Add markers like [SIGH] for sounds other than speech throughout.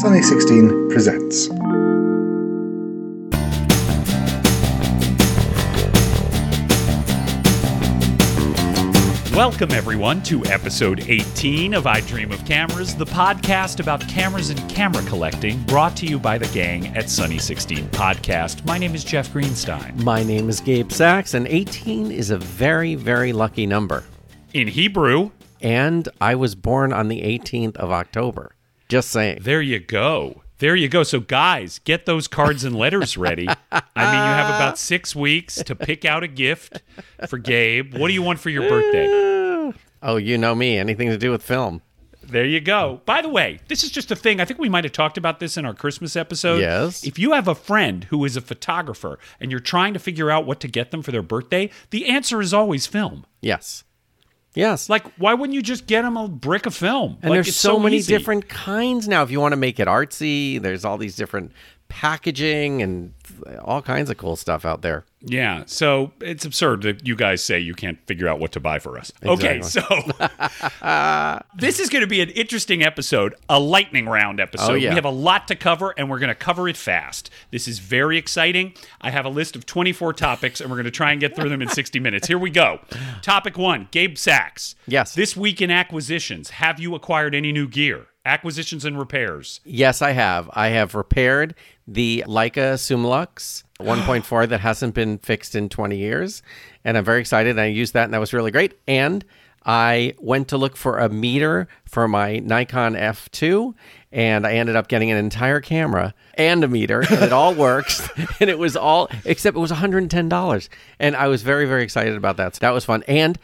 Sunny 16 presents. Welcome, everyone, to episode 18 of I Dream of Cameras, the podcast about cameras and camera collecting, brought to you by the gang at Sunny 16 Podcast. My name is Jeff Greenstein. My name is Gabe Sachs, and 18 is a very, very lucky number. In Hebrew, And I was born on the 18th of October. Just saying. there you go. There you go. So, guys, get those cards and letters ready. I mean, you have about [LAUGHS] six weeks to pick out a gift for Gabe. What do you want for your birthday? [LAUGHS] Oh, you know me. Anything to do with film. There you go. By the way, this is just a thing. I think we might have talked about this in our Christmas episode. Yes. If you have a friend who is a photographer and you're trying to figure out what to get them for their birthday, the answer is always film. Yes. Yes. Like, why wouldn't you just get them a brick of film? and Like, there's it's so, many easy. different kinds now. If you want to make it artsy, there's all these different packaging and all kinds of cool stuff out there. Yeah, so it's absurd that you guys say you can't figure out what to buy for us. Okay, so [LAUGHS] this is going to be an interesting episode, a lightning round episode. Oh, yeah. We have a lot to cover, and we're going to cover it fast. This is very exciting. I have a list of 24 topics, and we're going to try and get through them in 60 minutes. Here we go. Topic one Gabe Sachs. Yes. This week in acquisitions, have you acquired any new gear? Acquisitions and repairs. Yes, I have. I have repaired the Leica Summilux [GASPS] 1.4 that hasn't been fixed in 20 years, and I'm very excited. I used that, and that was really great. And I went to look for a meter for my Nikon F2, and I ended up getting an entire camera and a meter, and it all [LAUGHS] works. [LAUGHS] and it was all except it was $110, and I was very very excited about that. So that was fun. And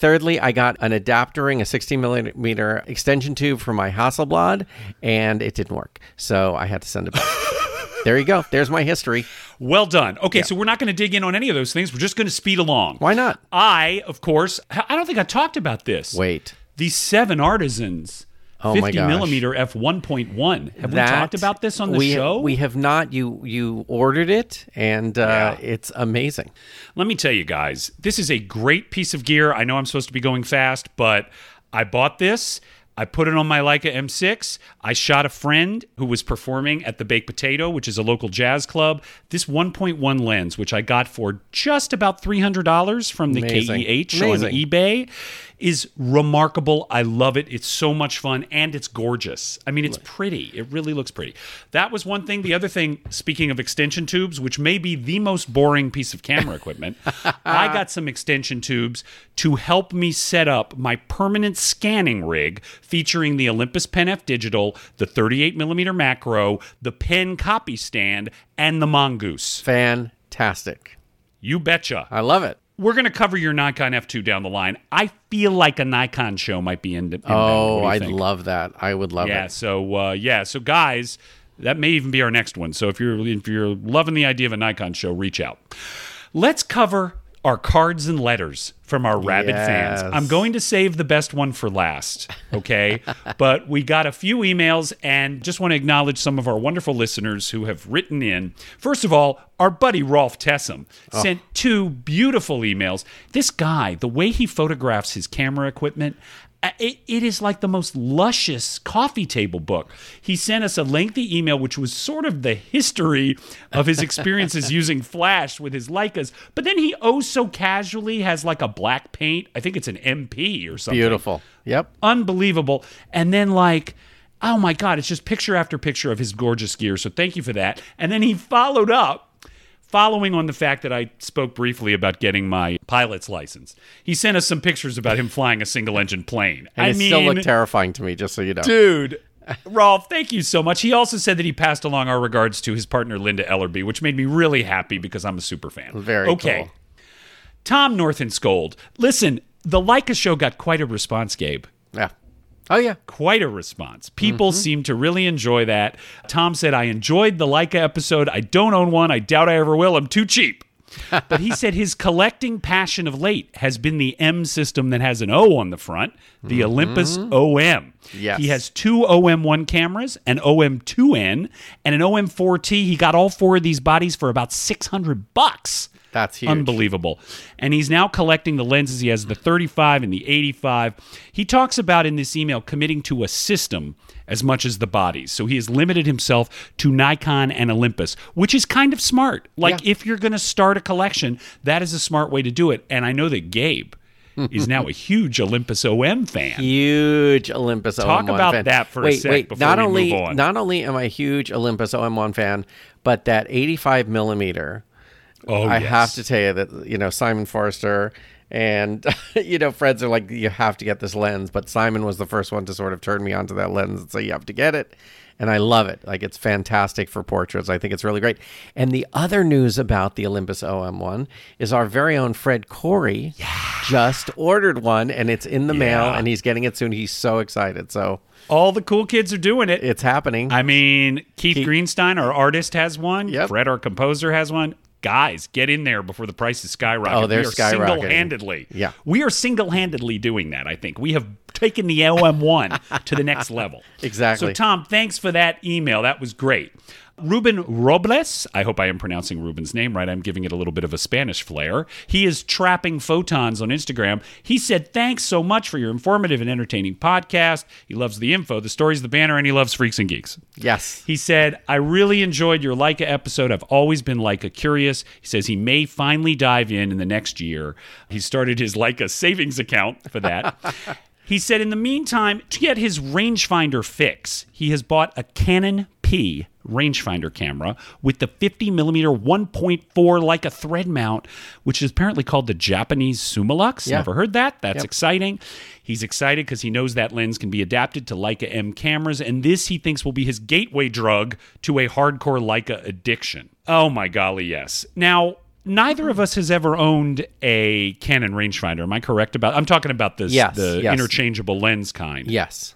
Thirdly, I got an adaptering, a 60 millimeter extension tube for my Hasselblad, and it didn't work. So I had to send it back. [LAUGHS] there you go. There's my history. Well done. Okay, so we're not going to dig in on any of those things. We're just going to speed along. Why not? I, of course, I don't think I talked about this. Wait. These seven artisans, Oh my 50 gosh. millimeter f 1.1. Have we talked about this on the we, show? We have not. You you ordered it, and uh, Yeah. it's amazing. Let me tell you guys, this is a great piece of gear. I know I'm supposed to be going fast, but I bought this. I put it on my Leica M6. I shot a friend who was performing at the Baked Potato, which is a local jazz club. This 1.1 lens, which I got for just about $300 from the Amazing. KEH on eBay, is remarkable. I love it. It's so much fun and it's gorgeous. I mean, it's pretty. It really looks pretty. That was one thing. The other thing, speaking of extension tubes, which may be the most boring piece of camera equipment, [LAUGHS] I got some extension tubes to help me set up my permanent scanning rig featuring the Olympus Pen F Digital, the 38 millimeter macro, the pen copy stand, and the Mongoose. Fantastic. You betcha. I love it. We're going to cover your Nikon F2 down the line. I feel like a Nikon show might be in. in Oh, I'd love that. I would love Yeah. it. So uh, yeah. So guys, that may even be our next one. So if you're if you're loving the idea of a Nikon show, reach out. Let's cover our cards and letters from our rabid fans. I'm going to save the best one for last, okay? [LAUGHS] but we got a few emails and just want to acknowledge some of our wonderful listeners who have written in. First of all, our buddy Rolfe Tessem oh. sent two beautiful emails. This guy, the way he photographs his camera equipment, Uh, it, it is like the most luscious coffee table book. He sent us a lengthy email, which was sort of the history of his experiences [LAUGHS] using Flash with his Leicas. But then he oh so casually has like a black paint. I think it's an MP or something. Beautiful. Yep. Unbelievable. And then like. Oh my God, it's just picture after picture of his gorgeous gear. So thank you for that. And then he followed up following on the fact that I spoke briefly about getting my pilot's license, he sent us some pictures about him flying a single engine plane. And I it mean, still looked terrifying to me, just so you know. dude. [LAUGHS] Rolfe, thank you so much. He also said that he passed along our regards to his partner Linda Ellerbee, which made me really happy because I'm a super fan. Very okay. cool. Tom North and Scold. Listen, the Leica show got quite a response, Gabe Yeah. Oh yeah. quite a response. People Mm-hmm. seem to really enjoy that. Tom said, I enjoyed the Leica episode. I don't own one. I doubt I ever will. I'm too cheap. [LAUGHS] but he said his collecting passion of late has been the M system that has an O on the front, the Olympus OM. Mm-hmm. Yes. He has two OM1 cameras, an OM2N, and an OM4T. He got all four of these bodies for about 600 bucks. That's huge. Unbelievable. And he's now collecting the lenses. He has the 35 and the 85. He talks about in this email committing to a system as much as the bodies. So he has limited himself to Nikon and Olympus, which is kind of smart. Like Yeah. if you're going to start a collection, that is a smart way to do it. And I know that Gabe is now a huge Olympus OM fan. Huge Olympus Talk OM1 about fan. that for a wait, sec Wait, before not we only move on. not only am I a huge Olympus OM1 fan, but that 85 millimeter. Oh, I yes. have to tell you that you know Simon Forrester and [LAUGHS] you know friends are like you have to get this lens, but Simon was the first one to sort of turn me onto that lens and say you have to get it. And I love it. Like it's fantastic for portraits. I think it's really great. And the other news about the Olympus OM1 is our very own Fred Corey just ordered one and it's in the mail and he's getting it soon. He's so excited. So All the cool kids are doing it. it's happening. I mean, Keith, Greenstein, our artist, has one. Yep. Fred, our composer, has one. Guys, get in there before the prices skyrocket. Oh, they're we are skyrocketing. Single-handedly, Yeah. we are single-handedly doing that. I think we have taken the OM1 to the next level. [LAUGHS] Exactly. So, Tom, thanks for that email. That was great. Ruben Robles, I hope I am pronouncing Ruben's name right. I'm giving it a little bit of a Spanish flair. He is trapping photons on Instagram. He said, Thanks so much for your informative and entertaining podcast. He loves the info, the stories, the banner, and he loves freaks and geeks. yes. He said, I really enjoyed your Leica episode. I've always been Leica curious. He says he may finally dive in in the next year. He started his Leica savings account for that. [LAUGHS] he said, in the meantime, to get his rangefinder fix, he has bought a Canon P rangefinder camera with the 50 millimeter 1.4 Leica thread mount, which is apparently called the Japanese Summilux. Yeah. Never heard that. That's exciting. He's excited because he knows that lens can be adapted to Leica M cameras, and this he thinks will be his gateway drug to a hardcore Leica addiction. Oh my golly, yes. Now, neither of us has ever owned a Canon rangefinder. Am I correct about? I'm talking about this, Yes, the yes. interchangeable lens kind. Yes.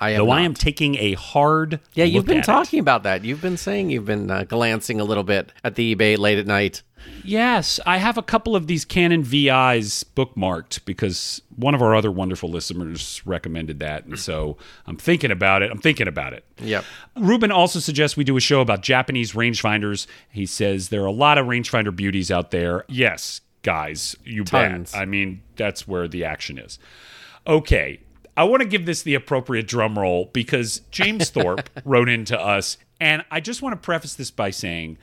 I am. Though I am taking a hard. Yeah, you've been at it. talking about that. You've been saying you've been uh, glancing a little bit at the eBay late at night. Yes, I have a couple of these Canon VIs bookmarked because one of our other wonderful listeners recommended that, and so I'm thinking about it. I'm thinking about it. Yep. Ruben also suggests we do a show about Japanese rangefinders. He says there are a lot of rangefinder beauties out there. Yes, guys, you Tons. bet. I mean, that's where the action is. Okay, I want to give this the appropriate drum roll because James [LAUGHS] Thorpe wrote into us, and I just want to preface this by saying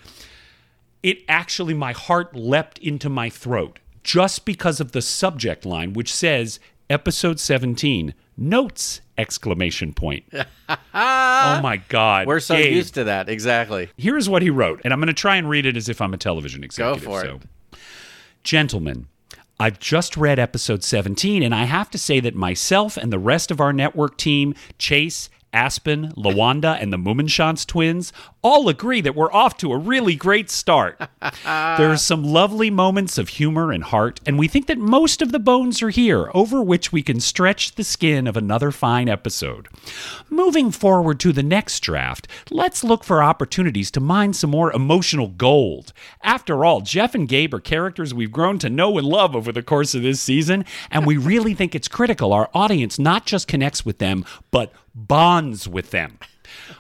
it actually my heart leapt into my throat just because of the subject line which says episode 17 notes exclamation point [LAUGHS] oh my god We're so used to that. Exactly. here's what he wrote and i'm going to try and read it as if i'm a television executive Go for it. so gentlemen I've just read episode 17, and I have to say that myself and the rest of our network team, Chase, Aspen, Lawanda, and the Mummenschanz twins, all agree that we're off to a really great start. [LAUGHS] there are some lovely moments of humor and heart, and we think that most of the bones are here, over which we can stretch the skin of another fine episode. Moving forward to the next draft, let's look for opportunities to mine some more emotional gold. After all, Jeff and Gabe are characters we've grown to know and love over the course of this season, and we really think it's critical our audience not just connects with them, but bonds with them.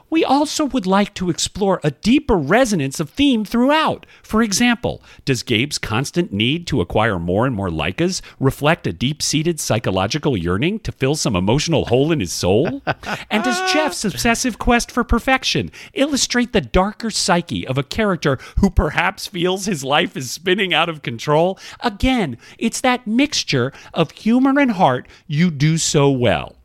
We also would like to explore a deeper resonance of theme throughout. For example, does Gabe's constant need to acquire more and more Leicas reflect a deep seated psychological yearning to fill some emotional hole in his soul? And does Jeff's obsessive quest for perfection illustrate the darker psyche of a character who perhaps feels his life is spinning out of control? Again, it's that mixture of humor and heart you do so well.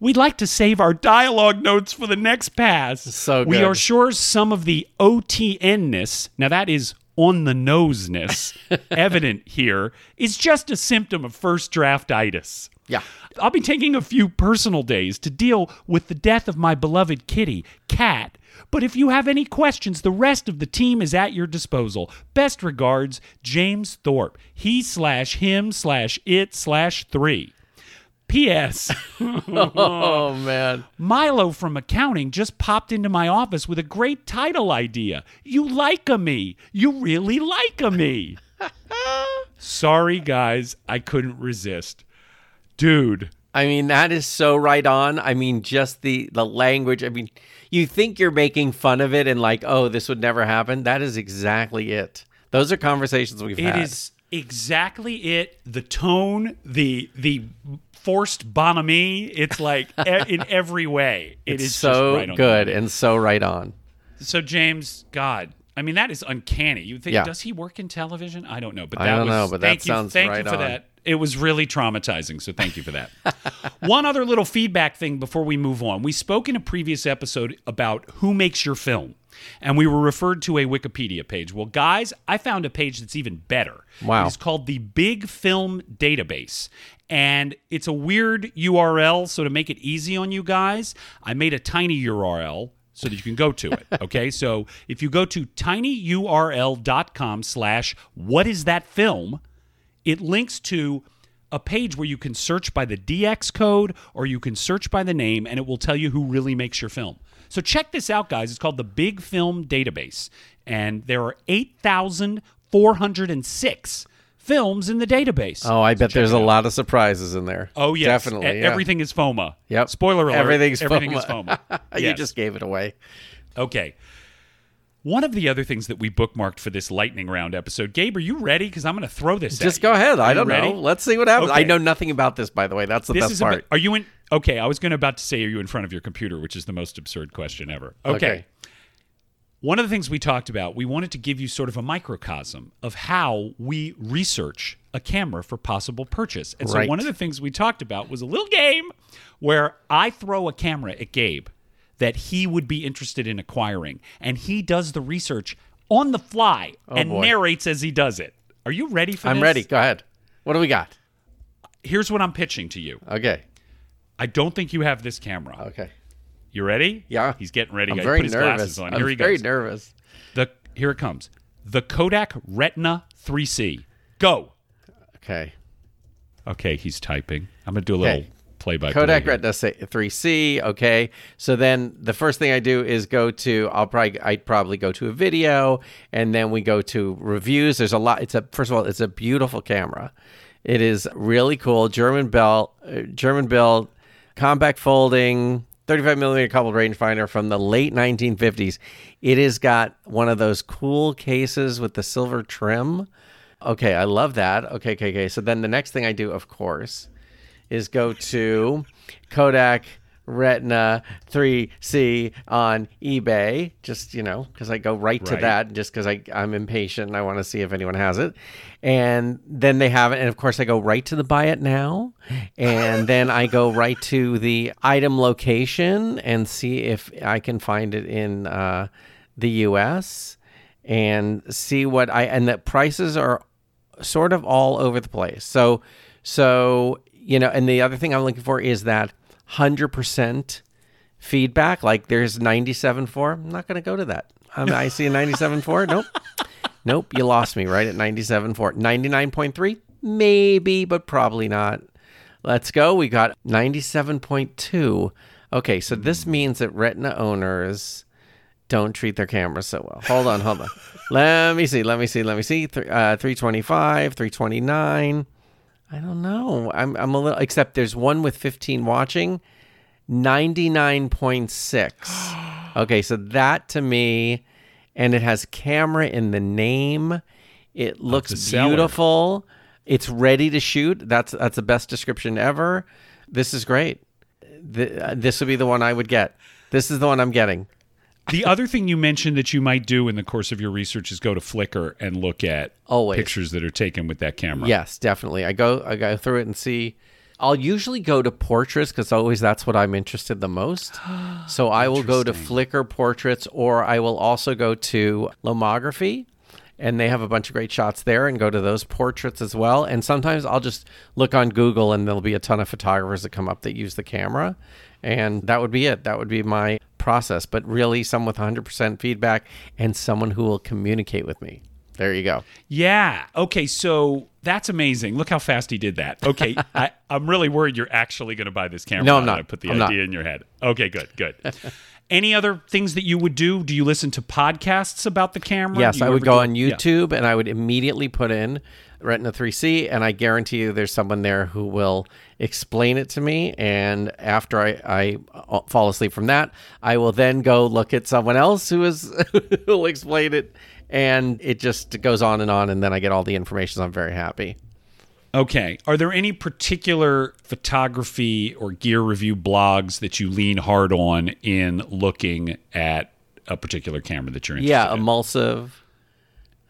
We'd like to save our dialogue notes for the next pass. So good. We are sure some of the OTN-ness, now that is on the noseness, [LAUGHS] evident here, is just a symptom of first draftitis. Yeah. I'll be taking a few personal days to deal with the death of my beloved kitty, Cat. But if you have any questions, the rest of the team is at your disposal. Best regards, James Thorpe. He slash him slash it slash three. P.S. [LAUGHS] Oh man. Milo from accounting just popped into my office with a great title idea. You like a me. You really like a me. [LAUGHS] Sorry, guys. I couldn't resist. Dude. I mean, that is so right on. I mean, just the the language. I mean, you think you're making fun of it and like, oh, this would never happen. That is exactly it. Those are conversations we've It had. It is exactly it. The tone, the the forced bonhomie. It's like e- in every way. It It's is so right good and so right on. So James, God, I mean that is uncanny. You think Yeah. does he work in television? I don't know, but I that don't was, know, but that you, sounds thank right you for on. that. It was really traumatizing, so thank you for that. [LAUGHS] One other little feedback thing before we move on. We spoke in a previous episode about who makes your film, and we were referred to a Wikipedia page. Well, guys, I found a page that's even better. Wow. It's called the Big Film Database. And it's a weird URL. So, to make it easy on you guys, I made a tiny URL so that you can go to it. [LAUGHS] Okay. so, if you go to tinyurl.com slash what is that film, it links to a page where you can search by the DX code or you can search by the name and it will tell you who really makes your film. So check this out, guys. It's called the Big Film Database. And there are 8,406 films in the database. Oh, I bet there's a lot of surprises in there. Oh, yes. definitely. E- yeah. Everything is FOMA. Yep. Spoiler alert. Everything's Everything FOMA. is FOMA. [LAUGHS] you just gave it away. Okay. One of the other things that we bookmarked for this lightning round episode, Gabe, are you ready? Because I'm going to throw this. Just at go you. ahead. Are I don't ready? know. Let's see what happens. I know nothing about this, by the way. That's the This best is part. bit- are you in? Okay, I was going to about to say, are you in front of your computer? Which is the most absurd question ever. Okay. Okay. One of the things we talked about, we wanted to give you sort of a microcosm of how we research a camera for possible purchase. And so one of the things we talked about was a little game where I throw a camera at Gabe that he would be interested in acquiring, and he does the research on the fly oh, and Oh, boy. narrates as he does it. Are you ready for this? I'm this? ready. Go ahead. What do we got? Here's what I'm pitching to you. Okay. I don't think you have this camera. Okay. You ready? Yeah. He's getting ready. I'm very put his nervous. glasses on. I'm Here he very goes. nervous. The here it comes. The Kodak Retina 3C. Go. Okay. Okay, he's typing. I'm gonna do a little Okay. play by Kodak Retina say 3C. Okay. So then the first thing I do is go to, I'll probably, I'd probably go to a video and then we go to reviews. There's a lot. It's a, first of all, it's a beautiful camera. It is really cool. German built, uh, German built, compact folding, 35 millimeter coupled rangefinder from the late 1950s. It has got one of those cool cases with the silver trim. Okay, I love that. Okay, okay, okay. So then the next thing I do, of course, is go to Kodak Retina 3C on eBay. Just, you know, because I go right, to Right. that just because I I'm impatient and I want to see if anyone has it. And then they have it. And of course, I go right to the buy it now. And then I go right to the item location and see if I can find it in uh, the US and see what I, and that prices are sort of all over the place. So, so you know, and the other thing I'm looking for is that hundred percent feedback. Like there's ninety seven 97.4. I'm not going to go to that. I see a 97.4. Nope, nope. You lost me right at ninety seven 97.4. 99.3, maybe, but probably not. Let's go. We got 97.2. Okay, so this means that Retina owners don't treat their cameras so well. Hold on, hold on. let me see. Let me see. Let me see. Uh, 325, 329. I don't know. I'm I'm a little except there's one with 15 watching. 99.6. [GASPS] Okay, so that to me and it has camera in the name. It looks beautiful. It's ready to shoot. That's that's the best description ever. This is great. Th- uh, this would be the one I would get. This is the one I'm getting. The other thing you mentioned that you might do in the course of your research is go to Flickr and look at Always. pictures that are taken with that camera. Yes, definitely. I go I go through it and see. I'll usually go to portraits because always that's what I'm interested the most. [GASPS] So I will go to Flickr portraits, or I will also go to Lomography, and they have a bunch of great shots there, and go to those portraits as well. And sometimes I'll just look on Google, and there'll be a ton of photographers that come up that use the camera, and that would be it. That would be my process. But really, someone with 100% feedback and someone who will communicate with me. There you go. Yeah. Okay. So that's amazing. Look how fast he did that. Okay. [LAUGHS] I, I'm really worried you're actually going to buy this camera. No, I'm not. I put the I'm idea not. in your head. Okay. Good. Good. [LAUGHS] Any other things that you would do? Do you listen to podcasts about the camera? Yes, I would go do- on Yeah. YouTube and I would immediately put in Retina 3C, and I guarantee you there's someone there who will explain it to me. And after I, I uh, fall asleep from that, I will then go look at someone else who is [LAUGHS] who will explain it, and it just goes on and on, and then I get all the information. So I'm very happy. Okay. Are there any particular photography or gear review blogs that you lean hard on in looking at a particular camera that you're interested Yeah, in? Yeah, emulsive,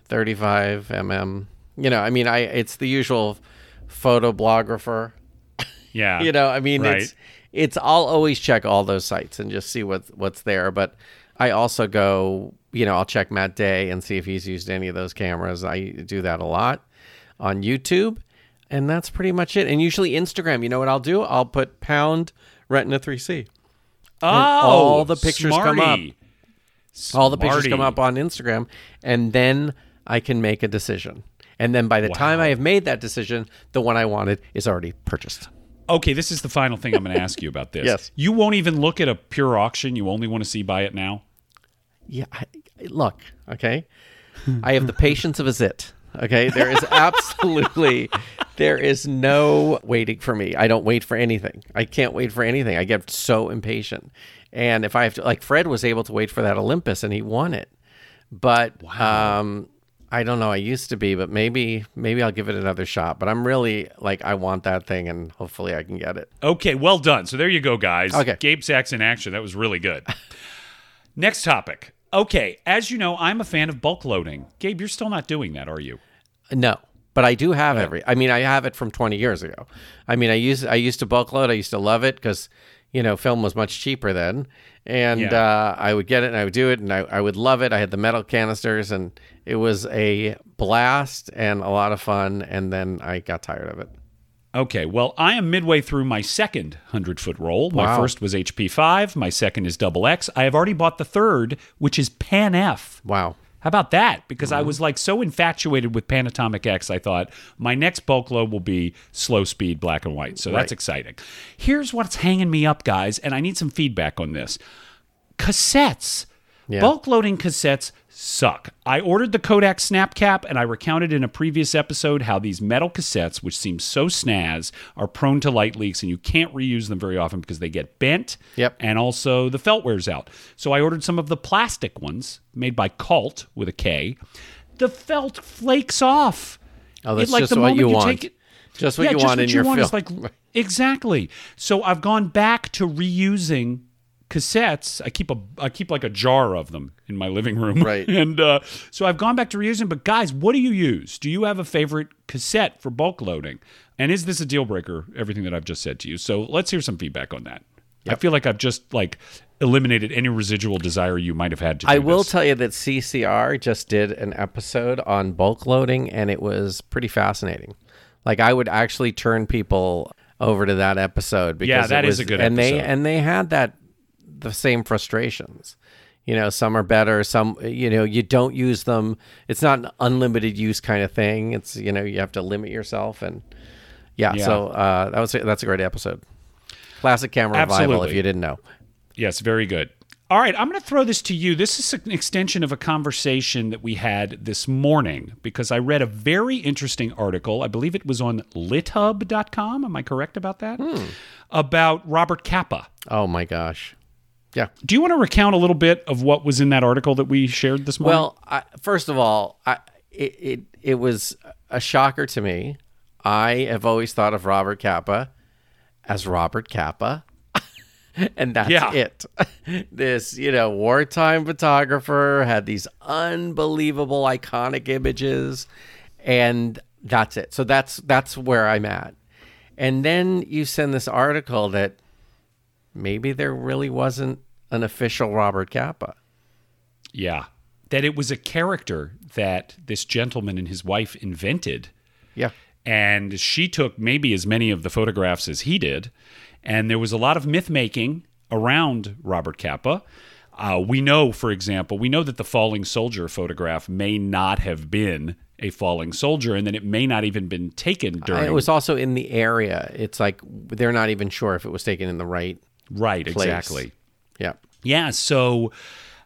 35 mm. You know, I mean, I it's the usual Phoblographer. yeah. [LAUGHS] You know, I mean, Right. it's it's I'll always check all those sites and just see what what's there. But I also go, you know, I'll check Matt Day and see if he's used any of those cameras. I do that a lot on YouTube, and that's pretty much it. And usually Instagram. You know what I'll do? I'll put pound Retina 3C. oh, all the pictures come up. smarty. All the pictures come up on Instagram, and then I can make a decision. And then by the time I have made that decision, the one I wanted is already purchased. Okay, this is the final thing I'm going to ask you about [LAUGHS] this. Yes. You won't even look at a pure auction. You only want to see buy it now. Yeah, I, look, okay. I have the patience of a zit. Okay, there is [LAUGHS] absolutely there is no waiting for me. I don't wait for anything. I can't wait for anything. I get so impatient. And if I have to like Fred was able to wait for that Olympus and he won it. But um I don't know. I used to be, but maybe maybe I'll give it another shot. But I'm really like I want that thing and hopefully I can get it. Okay, well done. So there you go, guys. Okay. Gabe Sachs in action. That was really good. [LAUGHS] Next topic. Okay, as you know, I'm a fan of bulk loading. Gabe, you're still not doing that, are you? No, but I do have every. I mean, I have it from 20 years ago. I mean, I used I used to bulk load. I used to love it because you know film was much cheaper then, and Yeah. uh, I would get it and I would do it and I, I would love it. I had the metal canisters and it was a blast and a lot of fun. And then I got tired of it. Okay, well, I am midway through my second 100 foot roll. My Wow. first was HP5, my second is Double X. I have already bought the third, which is Pan F. Wow. How about that? Because I mm-hmm. was like so infatuated with Panatomic X, I thought my next bulk load will be slow speed black and white. So that's Right. exciting. Here's what's hanging me up, guys, and I need some feedback on this. Cassettes. Yeah. Bulk loading cassettes suck. I ordered the Kodak Snapcap, and I recounted in a previous episode how these metal cassettes, which seem so snaz, are prone to light leaks, and you can't reuse them very often because they get bent. Yep. And also the felt wears out. So I ordered some of the plastic ones made by Cult with a K. The felt flakes off. Oh, that's It- just what you want. take it, Just what yeah, you just want what in you your want is film. like exactly. So I've gone back to reusing cassettes. I keep a I keep like a jar of them in my living room. Right. [LAUGHS] And uh, so I've gone back to reusing. But guys, what do you use? Do you have a favorite cassette for bulk loading? And is this a deal breaker? Everything that I've just said to you. So let's hear some feedback on that. I feel like I've just like eliminated any residual desire you might have had to. Do I will this. tell you that CCR just did an episode on bulk loading, and it was pretty fascinating. Like I would actually turn people over to that episode because Yeah, that it is was, a good and they and they had that the same frustrations. You know, some are better, some you know you don't use them. It's not an unlimited use kind of thing. It's you know you have to limit yourself, and yeah. Yeah. So uh, that was that's a great episode. Classic camera revival, if you didn't know. Yes, very good. All right, I'm going to throw this to you. This is an extension of a conversation that we had this morning because I read a very interesting article. I believe it was on lithub.com. Am I correct about that? About Robert Capa. Oh my gosh. Yeah. Do you want to recount a little bit of what was in that article that we shared this morning? Well, I, first of all, I, it, it it was a shocker to me. I have always thought of Robert Capa as Robert Capa, [LAUGHS] and that's Yeah. it. [LAUGHS] this, you know, wartime photographer had these unbelievable, iconic images, and that's it. So that's that's where I'm at. And then you send this article that maybe there really wasn't an official Robert Capa. yeah. That it was a character that this gentleman and his wife invented. Yeah. and she took maybe as many of the photographs as he did. And there was a lot of myth making around Robert Capa. Uh, we know, for example, we know that the falling soldier photograph may not have been a falling soldier, and then it may not even been taken during. It was also in the area. It's like they're not even sure if it was taken in the right right, place. exactly. Yeah. Yeah, so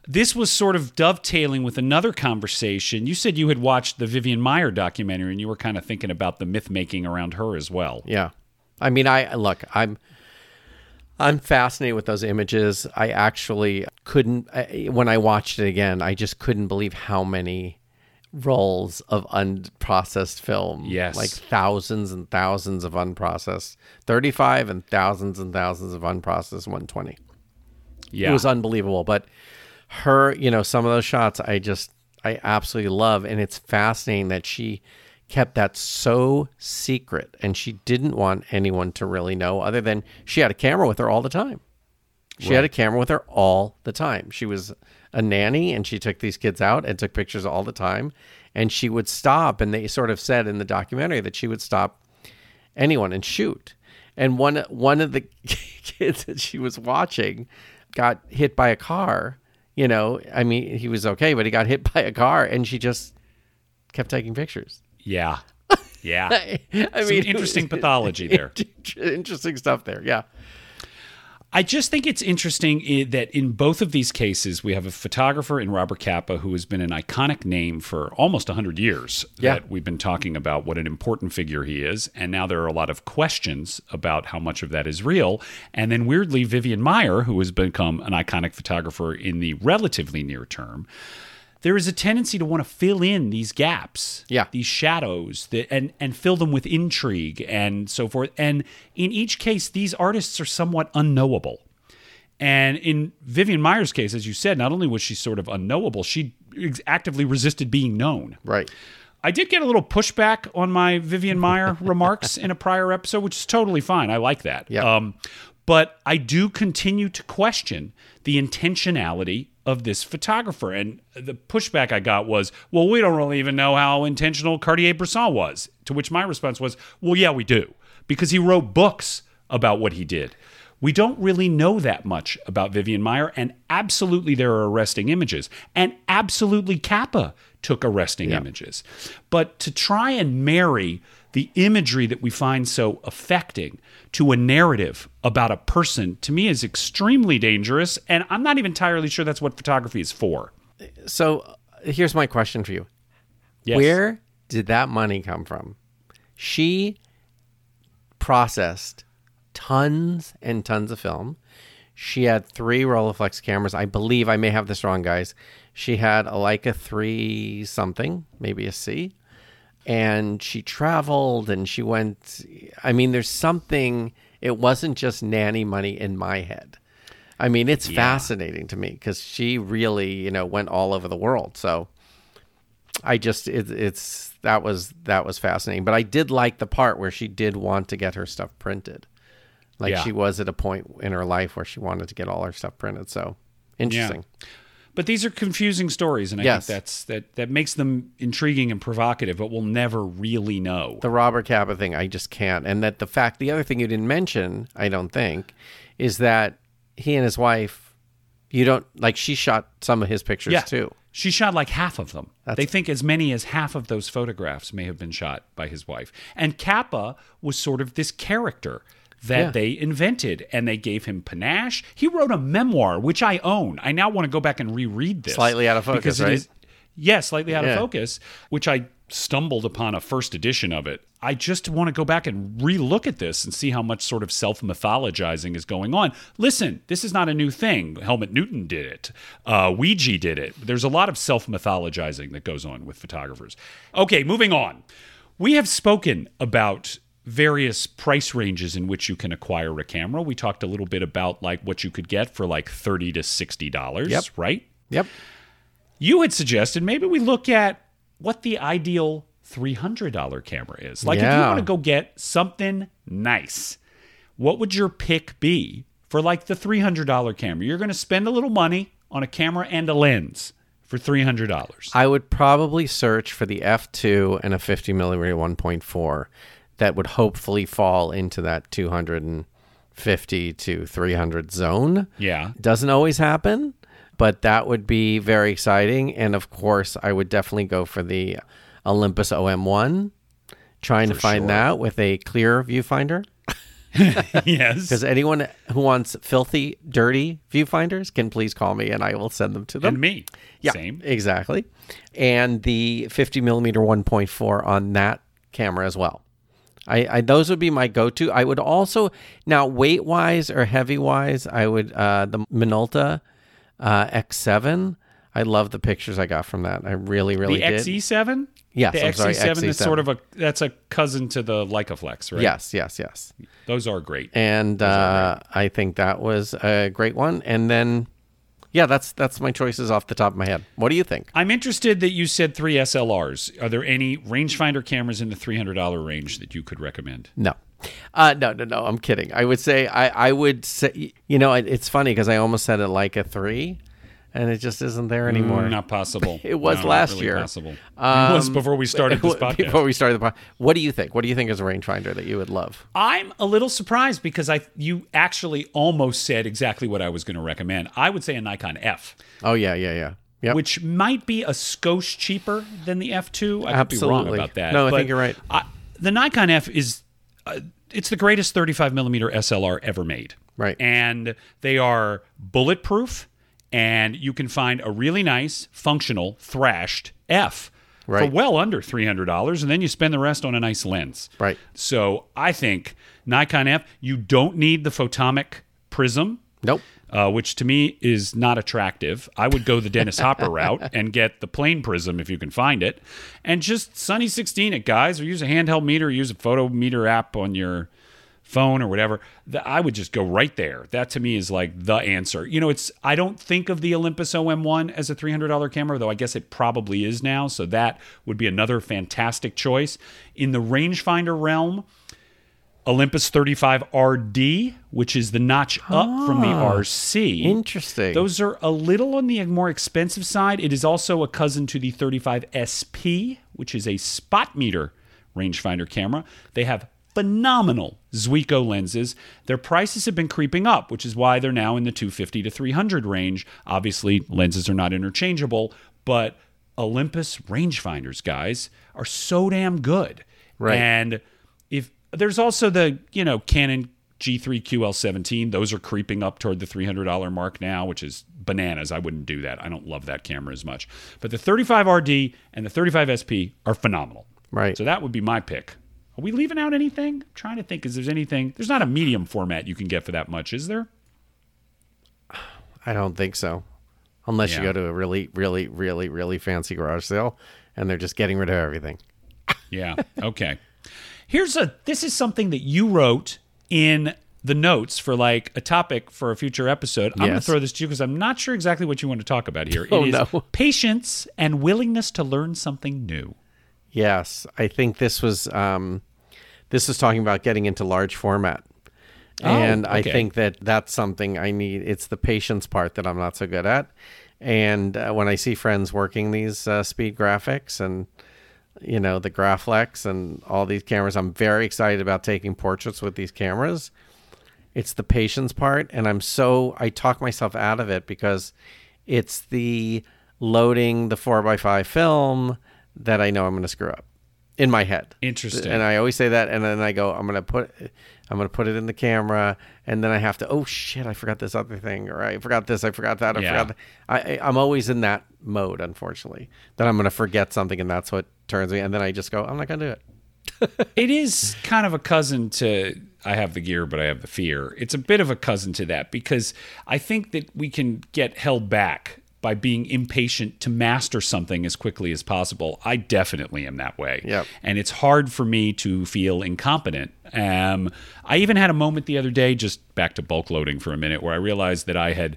this was sort of dovetailing with another conversation. You said you had watched the Vivian Maier documentary, and you were kind of thinking about the myth making around her as well. Yeah. I mean, I look, I'm I'm fascinated with those images. I actually couldn't I, when I watched it again, I just couldn't believe how many rolls of unprocessed film. Yes. Like thousands and thousands of unprocessed 35 and thousands and thousands of unprocessed 120. Yeah. It was unbelievable. But her, you know, some of those shots I just I absolutely love. And it's fascinating that she kept that so secret and she didn't want anyone to really know other than she had a camera with her all the time. She had a camera with her all the time. She was a nanny and she took these kids out and took pictures all the time. And she would stop, and they sort of said in the documentary that she would stop anyone and shoot. And one one of the [LAUGHS] kids that she was watching got hit by a car. You know, I mean, he was okay, but he got [LAUGHS] hit by a car, and she just kept taking pictures. yeah. [LAUGHS] Yeah. I Some mean, interesting pathology there. [LAUGHS] interesting stuff there. Yeah. I just think it's interesting eh, that in both of these cases, we have a photographer in Robert Capa who has been an iconic name for almost 100 years. Yeah. That we've been talking about what an important figure he is. And now there are a lot of questions about how much of that is real. And then weirdly, Vivian Maier, who has become an iconic photographer in the relatively near term, there is a tendency to want to fill in these gaps, Yeah. these shadows, that, and and fill them with intrigue and so forth. And in each case, these artists are somewhat unknowable. And in Vivian Maier's case, as you said, not only was she sort of unknowable, she actively resisted being known. Right. I did get a little pushback on my Vivian Maier [LAUGHS] remarks in a prior episode, which is totally fine. I like that. Yeah. Um, but I do continue to question the intentionality of this photographer. And the pushback I got was, well, we don't really even know how intentional Cartier Bresson was. To which my response was, well, yeah, we do, because he wrote books about what he did. We don't really know that much about Vivian Maier, and absolutely there are arresting images, and absolutely Capa took arresting images. But to try and marry the imagery that we find so affecting to a narrative about a person, to me, is extremely dangerous, and I'm not even entirely sure that's what photography is for. So here's my question for you. Yes. Where did that money come from? She processed tons and tons of film. She had three Rolleiflex cameras. I believe I may have this wrong, guys. She had a Leica 3 something, maybe a C. And she traveled and she went. I mean, there's something, it wasn't just nanny money in my head. I mean, it's fascinating to me because she really, you know, went all over the world. So I just it, it's that was that was fascinating. But I did like the part where she did want to get her stuff printed. Like Yeah. she was at a point in her life where she wanted to get all her stuff printed. So interesting. But these are confusing stories, and I Yes. think that's that that makes them intriguing and provocative, but we'll never really know. The Robert Capa thing, I just can't. And that the fact, the other thing you didn't mention, I don't think, is that he and his wife, you don't like. She shot some of his pictures yeah. too. She shot like half of them. they think as many as half of those photographs may have been shot by his wife. And Capa was sort of this character that Yeah. they invented and they gave him panache. He wrote a memoir, which I own. I now want to go back and reread this. Slightly out of focus, because it right? is- yeah, slightly out Yeah. of focus, which I stumbled upon a first edition of it. I just want to go back and relook at this and see how much sort of self mythologizing is going on. Listen, this is not a new thing. Helmut Newton did it. Uh, Weegee did it. There's a lot of self mythologizing that goes on with photographers. Okay, moving on. We have spoken about various price ranges in which you can acquire a camera. We talked a little bit about like what you could get for like 30 to 60 dollars, Yep. right? Yep. you had suggested maybe we look at what the ideal $300 camera is. Like if you want to go get something nice, what would your pick be for like the $300 camera? You're going to spend a little money on a camera and a lens for $300. I would probably search for the f2 and a 50 millimeter 1.4 that would hopefully fall into that 250 to 300 zone. yeah. Doesn't always happen, but that would be very exciting. And of course, I would definitely go for the Olympus OM1, trying to find sure. that with a clear viewfinder. [LAUGHS] yes. Because anyone who wants filthy, dirty viewfinders can please call me and I will send them to them. And me. Yeah, Same. exactly. And the 50 millimeter 1.4 on that camera as well. I, I those would be my go-to. I would also now weight wise or heavy wise, I would uh, the Minolta uh, X7. I love the pictures I got from that. I really, really The did. XE7? Yes, The I'm sorry, XE7 is XE7. sort of a that's a cousin to the Leicaflex, right? Yes, yes, yes. Those are great. And uh, I think that was a great one. And then, yeah, that's that's my choices off the top of my head. What do you think? I'm interested that you said three SLRs. Are there any rangefinder cameras in the $300 range that you could recommend? No. Uh, no, no, no. I'm kidding. I would say I, I would say you know it, it's funny because I almost said it like a three, and it just isn't there anymore. Not possible. [LAUGHS] It was No, last really year. Possible. it was Um, before we started this [LAUGHS] podcast. Before we started the podcast, what do you think? What do you think is a rangefinder that you would love? I'm a little surprised because I you actually almost said exactly what I was going to recommend. I would say a Nikon F, Oh yeah, yeah, yeah. Yep. which might be a skosh cheaper than the F2. I could be wrong about that. No, I think you're right. I, the Nikon F is uh, it's the greatest 35 millimeter SLR ever made. Right. And they are bulletproof, and you can find a really nice, functional, thrashed F for well under $300, and then you spend the rest on a nice lens. Right. So I think Nikon F, you don't need the photomic prism. Nope. Uh, which to me is not attractive. I would go the Dennis Hopper [LAUGHS] route and get the plain prism if you can find it, and just Sunny 16 it, guys, or use a handheld meter, or use a photo meter app on your phone or whatever. The- I would just go right there. That to me is like the answer. You know, it's I don't think of the Olympus OM1 as a $300 camera, though I guess it probably is now. So that would be another fantastic choice in the rangefinder realm. Olympus 35 RD, which is the notch up from the ah, RC. Interesting. Those are a little on the more expensive side. It is also a cousin to the 35 SP, which is a spot meter rangefinder camera. They have phenomenal Zuiko lenses. Their prices have been creeping up, which is why they're now in the 250 to 300 range. Obviously, lenses are not interchangeable, but Olympus rangefinders, guys, are so damn good. Right. And if there's also the, you know, Canon G3 QL17, those are creeping up toward the $300 mark now, which is bananas. I wouldn't do that. I don't love that camera as much. But the 35 RD and the 35 SP are phenomenal. Right. So that would be my pick. Are we leaving out anything? I'm trying to think. Is there's anything? There's not a medium format you can get for that much, is there? I don't think so. Unless you go to a really, really, really, really fancy garage sale and they're just getting rid of everything. Yeah. Okay. Here's a this is something that you wrote in the notes for like a topic for a future episode. I'm going to throw this to you because I'm not sure exactly what you want to talk about here. Oh, it is no. patience and willingness to learn something new. Yes, I think this was um, this is talking about getting into large format, and I Oh, okay. think that that's something I need. It's the patience part that I'm not so good at, and uh, when I see friends working these uh, speed graphics and you know the Graflex and all these cameras, I'm very excited about taking portraits with these cameras. It's the patience part, and I'm so I talk myself out of it because it's the loading the four x five film that I know I'm going to screw up in my head. Interesting. And I always say that, and then I go, I'm going to put, I'm going to put it in the camera, and then I have to, oh shit, I forgot this other thing, or I forgot this, I forgot that, I Yeah. forgot. That. I, I I'm always in that mode, unfortunately, that I'm going to forget something, and that's what turns me, and then I just go, I'm not going to do it. [LAUGHS] it is kind of a cousin to I have the gear, but I have the fear. It's a bit of a cousin to that because I think that we can get held back by being impatient to master something as quickly as possible. I definitely am that way. Yep. And it's hard for me to feel incompetent. Um, I even had a moment the other day, just back to bulk loading for a minute, where I realized that I had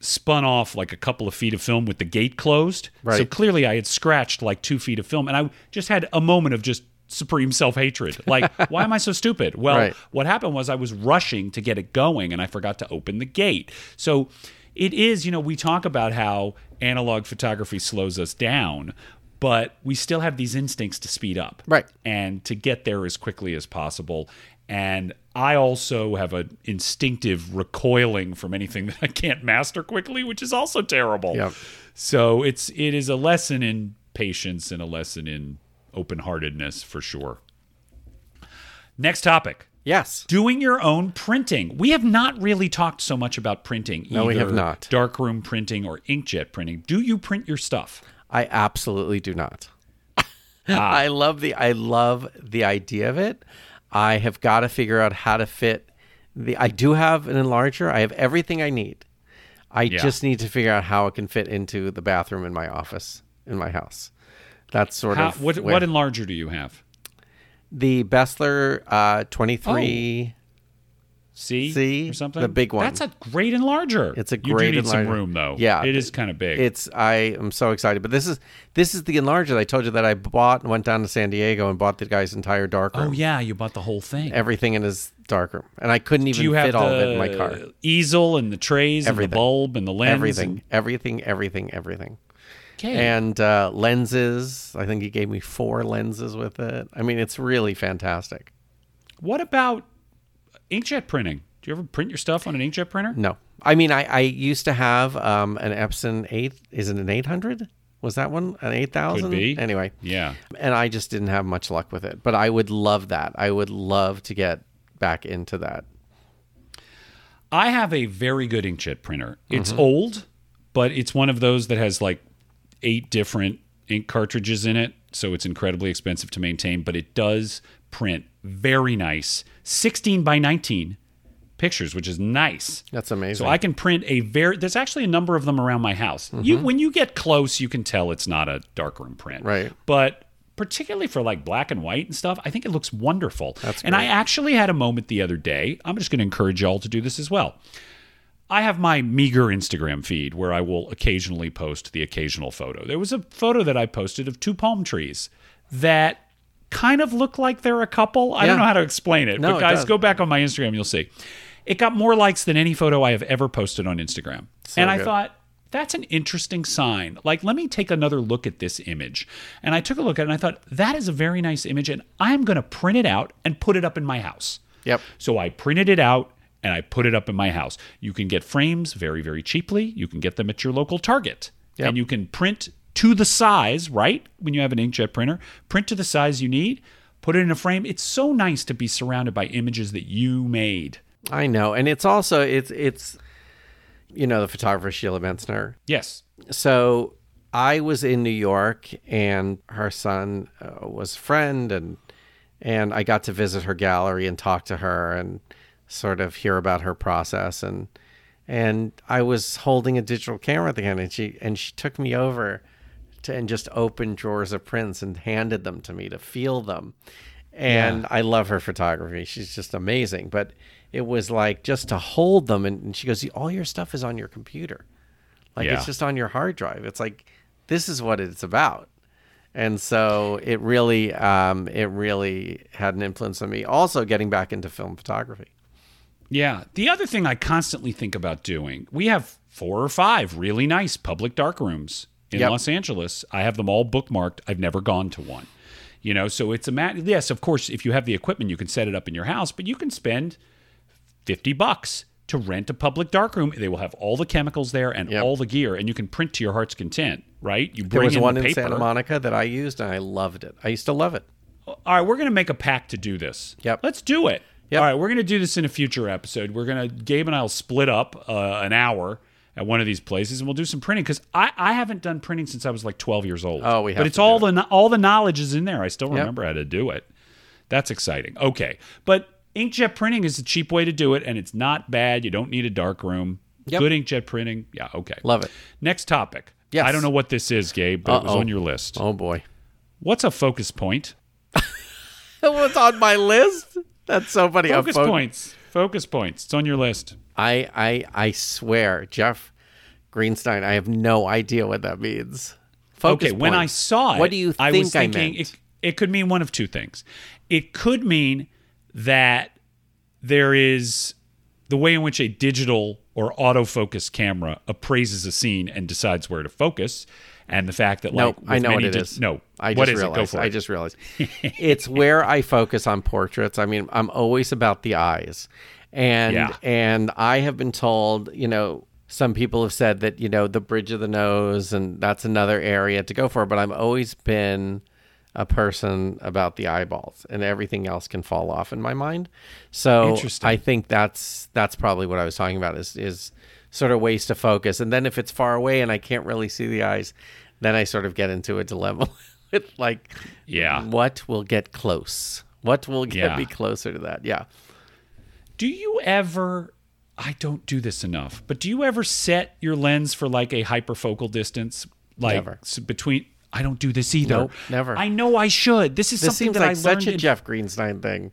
spun off like a couple of feet of film with the gate closed. Right. So clearly I had scratched like two feet of film and I just had a moment of just supreme self-hatred. Like, [LAUGHS] why am I so stupid? Well, Right. what happened was I was rushing to get it going and I forgot to open the gate. So it is, you know, we talk about how analog photography slows us down, but we still have these instincts to speed up. Right. And to get there as quickly as possible. And I also have an instinctive recoiling from anything that I can't master quickly, which is also terrible. Yep. So it's it is a lesson in patience and a lesson in open-heartedness for sure. Next topic. Yes. Doing your own printing. We have not really talked so much about printing. No, we have not. Darkroom printing or inkjet printing. Do you print your stuff? I absolutely do not. [LAUGHS] Ah. I love the I love the idea of it. I have got to figure out how to fit the I do have an enlarger. I have everything I need. I Yeah. just need to figure out how it can fit into the bathroom in my office in my house. That's sort How, of what where- what enlarger do you have? The Beseler uh, 23. C C, or something? the big one. That's a great enlarger. It's a great You do need some room though. Yeah, it is kind of big. It's I am so excited, but this is this is the enlarger that I told you that I bought and went down to San Diego and bought the guy's entire darkroom. oh yeah, you bought the whole thing. everything in his darkroom, and I couldn't even you have fit all of it in my car. easel and the trays and Everything. the bulb and the lens? Everything, and- everything, everything, everything, okay. and uh, lenses. I think he gave me four lenses with it. I mean, it's really fantastic. what about inkjet printing? Do you ever print your stuff on an inkjet printer? No, I mean, I, I used to have um, an Epson eight. Is it an eight hundred? Was that one an eight thousand? Could be. Anyway, Yeah. and I just didn't have much luck with it. But I would love that. I would love to get back into that. I have a very good inkjet printer. It's Mm-hmm. old, but it's one of those that has like eight different ink cartridges in it, so it's incredibly expensive to maintain, but it does print very nice 16 by 19 pictures, which is nice. That's amazing. So I can print a very there's actually a number of them around my house. You when you get close, you can tell it's not a darkroom print. Mm-hmm. Right. But particularly for like black and white and stuff, I think it looks wonderful. That's and I actually had a moment the other day. I'm just going to encourage y'all to do this as well. I have my meager Instagram feed where I will occasionally post the occasional photo. There was a photo that I posted of two palm trees that kind of look like they're a couple. I don't know how to explain it, No, but guys, does. go back on my Instagram, you'll see. It got more likes than any photo I have ever posted on Instagram. and I good. thought, that's an interesting sign. Like, let me take another look at this image. And I took a look at it and I thought, that is a very nice image. And I'm going to print it out and put it up in my house. Yep. So I printed it out and I put it up in my house. You can get frames very, very cheaply. You can get them at your local Target. Yep. And you can print to the size, right? When you have an inkjet printer, print to the size you need, put it in a frame. It's so nice to be surrounded by images that you made. I know, and it's also it's it's you know the photographer Sheila Metzner. Yes. So I was in New York, and her son uh, was a friend, and and I got to visit her gallery and talk to her and sort of hear about her process and and I was holding a digital camera at the end, and she and she took me over to and just opened drawers of prints and handed them to me to feel them. And I love her photography. She's just amazing. But it was like just to hold them, and, and she goes, "All your stuff is on your computer, like Yeah. it's just on your hard drive. It's like this is what it's about." And so it really, um, it really had an influence on me. Also, getting back into film photography. Yeah. The other thing I constantly think about doing, we have four or five really nice public dark rooms in Yep. Los Angeles. I have them all bookmarked. I've never gone to one. You know, so it's a matter. Yes, of course, if you have the equipment, you can set it up in your house, but you can spend 50 bucks to rent a public darkroom. They will have all the chemicals there and Yep. all the gear, and you can print to your heart's content, right? You There bring was in one in. Santa Monica that I used, and I loved it. I used to love it. All right, we're going to make a pact to do this. Yep. Let's do it. Yep. All right, we're going to do this in a future episode. We're going to, Gabe and I will split up uh, an hour at one of these places and we'll do some printing because I, I haven't done printing since I was like 12 years old. Oh, we have But it's all the all the knowledge is in there. I still remember how to do it. That's exciting. Okay. But inkjet printing is a cheap way to do it and it's not bad. You don't need a dark room. Yep. Good inkjet printing. Yeah, okay. Love it. Next topic. Yes. I don't know what this is, Gabe, but it was on your list. Oh boy. What's a focus point? [LAUGHS] What's on my list? That's so funny. Focus fo- points. Focus points. It's on your list. I, I I swear, Jeff Greenstein, I have no idea what that means. Focus okay, when I saw it, what do you think I was thinking meant? It, it could mean one of two things. It could mean that there is the way in which a digital or autofocus camera appraises a scene and decides where to focus, and the fact that no, like I know what it di- is. No, I just realized. it? Go for I just realized. it's where I focus on portraits. I mean, I'm always about the eyes, and Yeah. and I have been told, you know, some people have said that you know the bridge of the nose, and that's another area to go for. But I've always been a person about the eyeballs, and everything else can fall off in my mind. So Interesting. I think that's that's probably what I was talking about. Is is sort of ways to focus, and then if it's far away and I can't really see the eyes, then I sort of get into a dilemma [LAUGHS] with like, Yeah. what will get close? What will get Yeah. me closer to that? Yeah. Do you ever I don't do this enough. But do you ever set your lens for like a hyperfocal distance, like Never. between? I don't do this either. Nope, never. I know I should. This is This something that like I such learned a in- Jeff Greenstein thing.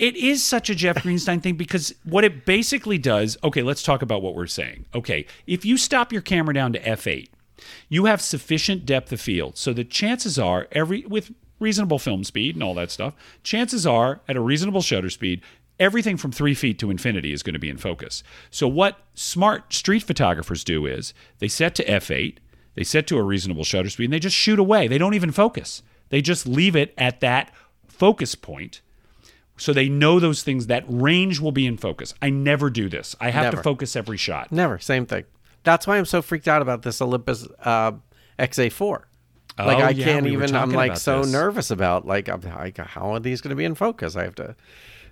It is such a Jeff Greenstein thing because what it basically does, okay, let's talk about what we're saying. Okay, if you stop your camera down to f8, you have sufficient depth of field so the chances are every with reasonable film speed and all that stuff, chances are at a reasonable shutter speed, everything from 3 feet to infinity is going to be in focus. So what smart street photographers do is they set to f8, they set to a reasonable shutter speed and they just shoot away. They don't even focus. They just leave it at that focus point so they know those things that range will be in focus i never do this i have Never. to focus every shot Never, same thing. That's why I'm so freaked out about this Olympus uh, XA4. Like Oh, I yeah, can't we even. I'm like so this. nervous about like, I'm, like how are these going to be in focus? I have to.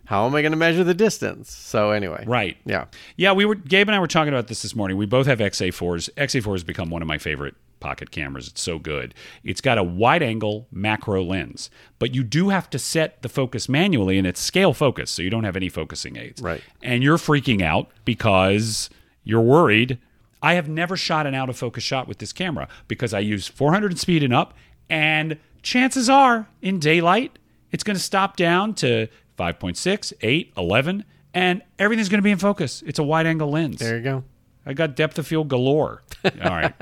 How am I going to measure the distance? So anyway, right Yeah, yeah we were gabe and i were talking about this this morning we both have xa4s xa4 has become one of my favorite pocket cameras. It's so good. It's got a wide angle macro lens but you do have to set the focus manually and it's scale focus so you don't have any focusing aids. Right. and you're freaking out because you're worried. I have never shot an out of focus shot with this camera because i use 400 speed and up and chances are in daylight it's going to stop down to 5.6 8 11 and everything's going to be in focus. It's a wide angle lens. There you go. i got depth of field galore. [LAUGHS] All right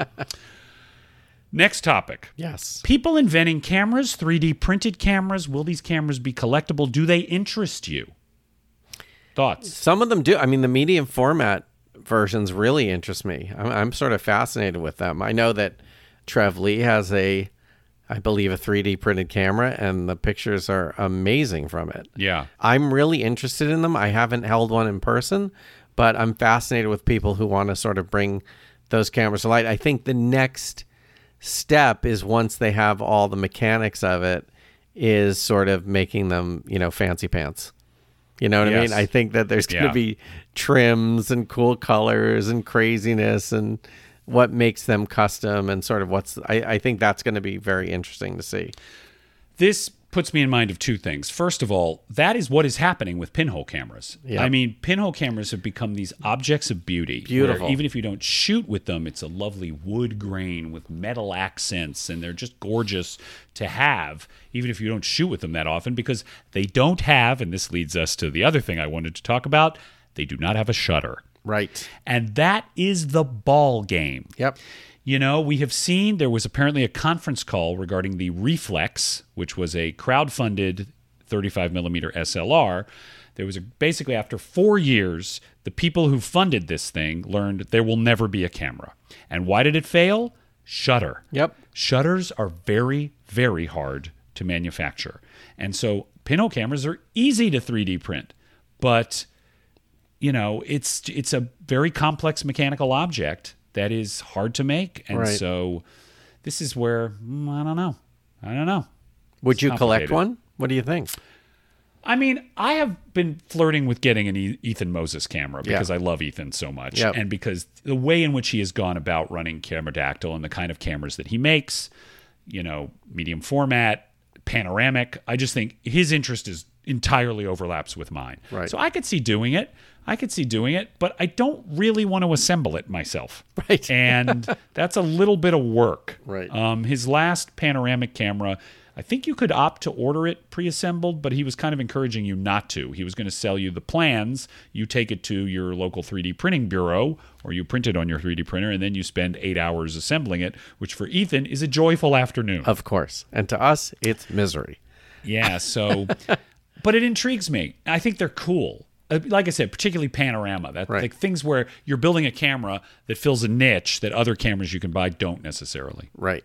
next topic Yes. people inventing cameras 3d printed cameras will these cameras be collectible do they interest you thoughts Some of them do. I mean, the medium format versions really interest me. I'm, I'm sort of fascinated with them. I know that Trev Lee has a, I believe, a 3D printed camera, and the pictures are amazing from it. yeah I'm really interested in them. I haven't held one in person, but I'm fascinated with people who want to sort of bring those cameras to light. I think the next step is once they have all the mechanics of it, is sort of making them, you know, fancy pants. You know what I mean? I think that there's going to Yeah. be trims and cool colors and craziness and what makes them custom and sort of what's. I, I think that's going to be very interesting to see. This puts me in mind of two things. First of all, that is what is happening with pinhole cameras. Yeah. I mean, pinhole cameras have become these objects of beauty. Beautiful. even if you don't shoot with them, it's a lovely wood grain with metal accents, and they're just gorgeous to have, even if you don't shoot with them that often, because they don't have, and this leads us to the other thing I wanted to talk about, they do not have a shutter. Right. And that is the ball game. Yep. You know, we have seen there was apparently a conference call regarding the Reflex, which was a crowd-funded 35 millimeter SLR. There was a, basically after four years, the people who funded this thing learned there will never be a camera. And why did it fail? Shutter. Yep. Shutters are very, very hard to manufacture. And so pinhole cameras are easy to 3D print, but you know, it's it's a very complex mechanical object that is hard to make. And Right. so this is where mm, I don't know. I don't know. Would you collect one? What do you think? I mean, I have been flirting with getting an Ethan Moses camera because Yeah. I love Ethan so much, Yep. and because the way in which he has gone about running Cameradactyl and the kind of cameras that he makes, you know, medium format, panoramic. I just think his interest is entirely overlaps with mine. Right. So I could see doing it. I could see doing it, but I don't really want to assemble it myself. [LAUGHS] Right. And that's a little bit of work. Right. Um, his last panoramic camera, I think you could opt to order it pre-assembled, but he was kind of encouraging you not to. He was going to sell you the plans. You take it to your local 3D printing bureau, or you print it on your 3D printer, and then you spend eight hours assembling it, which for Ethan is a joyful afternoon. Of course. And to us, it's misery. Yeah, so, [LAUGHS] but it intrigues me. I think they're cool. Uh, Like I said, particularly panorama. That Right. like things where you're building a camera that fills a niche that other cameras you can buy don't necessarily. Right.